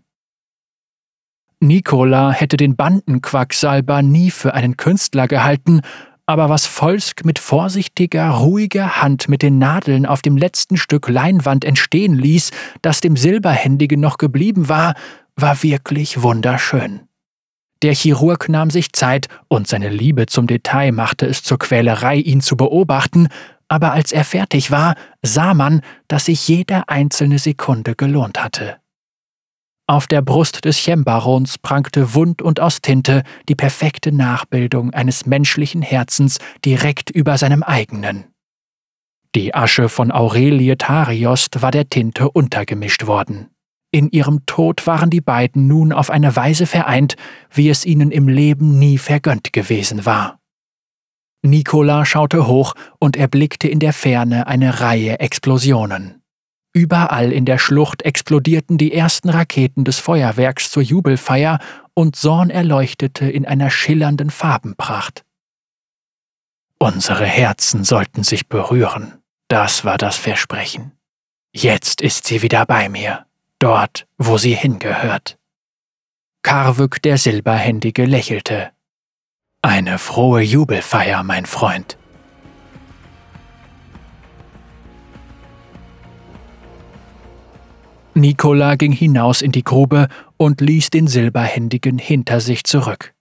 Nikola hätte den Bandenquacksalber nie für einen Künstler gehalten aber was Volsk mit vorsichtiger, ruhiger Hand mit den Nadeln auf dem letzten Stück Leinwand entstehen ließ, das dem Silberhändigen noch geblieben war, war wirklich wunderschön. Der Chirurg nahm sich Zeit, und seine Liebe zum Detail machte es zur Quälerei, ihn zu beobachten, aber als er fertig war, sah man, dass sich jede einzelne Sekunde gelohnt hatte. Auf der Brust des Chembarons prangte wund und aus Tinte die perfekte Nachbildung eines menschlichen Herzens direkt über seinem eigenen. Die Asche von Aurelie Tariost war der Tinte untergemischt worden. In ihrem Tod waren die beiden nun auf eine Weise vereint, wie es ihnen im Leben nie vergönnt gewesen war. Nikola schaute hoch und erblickte in der Ferne eine Reihe Explosionen. Überall in der Schlucht explodierten die ersten Raketen des Feuerwerks zur Jubelfeier und Sorn erleuchtete in einer schillernden Farbenpracht. Unsere Herzen sollten sich berühren, das war das Versprechen. Jetzt ist sie wieder bei mir, dort, wo sie hingehört. Karwück der Silberhändige lächelte. Eine frohe Jubelfeier, mein Freund. Nikola ging hinaus in die Grube und ließ den Silberhändigen hinter sich zurück.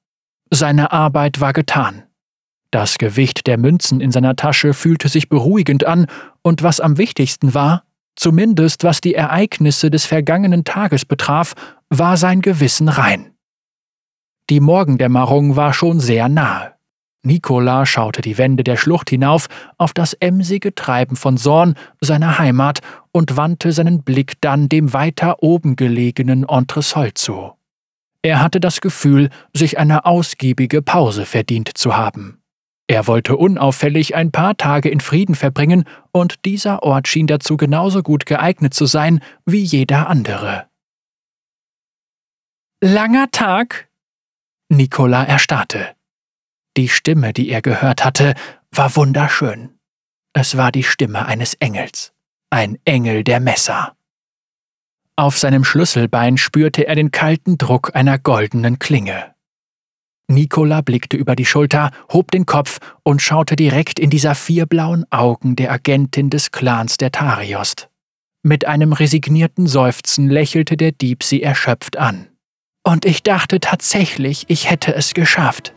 Seine Arbeit war getan. Das Gewicht der Münzen in seiner Tasche fühlte sich beruhigend an, und was am wichtigsten war, zumindest was die Ereignisse des vergangenen Tages betraf, war sein Gewissen rein. Die Morgendämmerung war schon sehr nahe. Nikola schaute die Wände der Schlucht hinauf auf das emsige Treiben von Sorn, seiner Heimat, und wandte seinen Blick dann dem weiter oben gelegenen Entresol zu. Er hatte das Gefühl, sich eine ausgiebige Pause verdient zu haben. Er wollte unauffällig ein paar Tage in Frieden verbringen, und dieser Ort schien dazu genauso gut geeignet zu sein wie jeder andere. Langer Tag? Nikola erstarrte. Die Stimme, die er gehört hatte, war wunderschön. Es war die Stimme eines Engels, ein Engel der Messer. Auf seinem Schlüsselbein spürte er den kalten Druck einer goldenen Klinge. Nikola blickte über die Schulter, hob den Kopf und schaute direkt in die saphirblauen Augen der Agentin des Clans der Tariost. Mit einem resignierten Seufzen lächelte der Dieb sie erschöpft an. Und ich dachte tatsächlich, ich hätte es geschafft.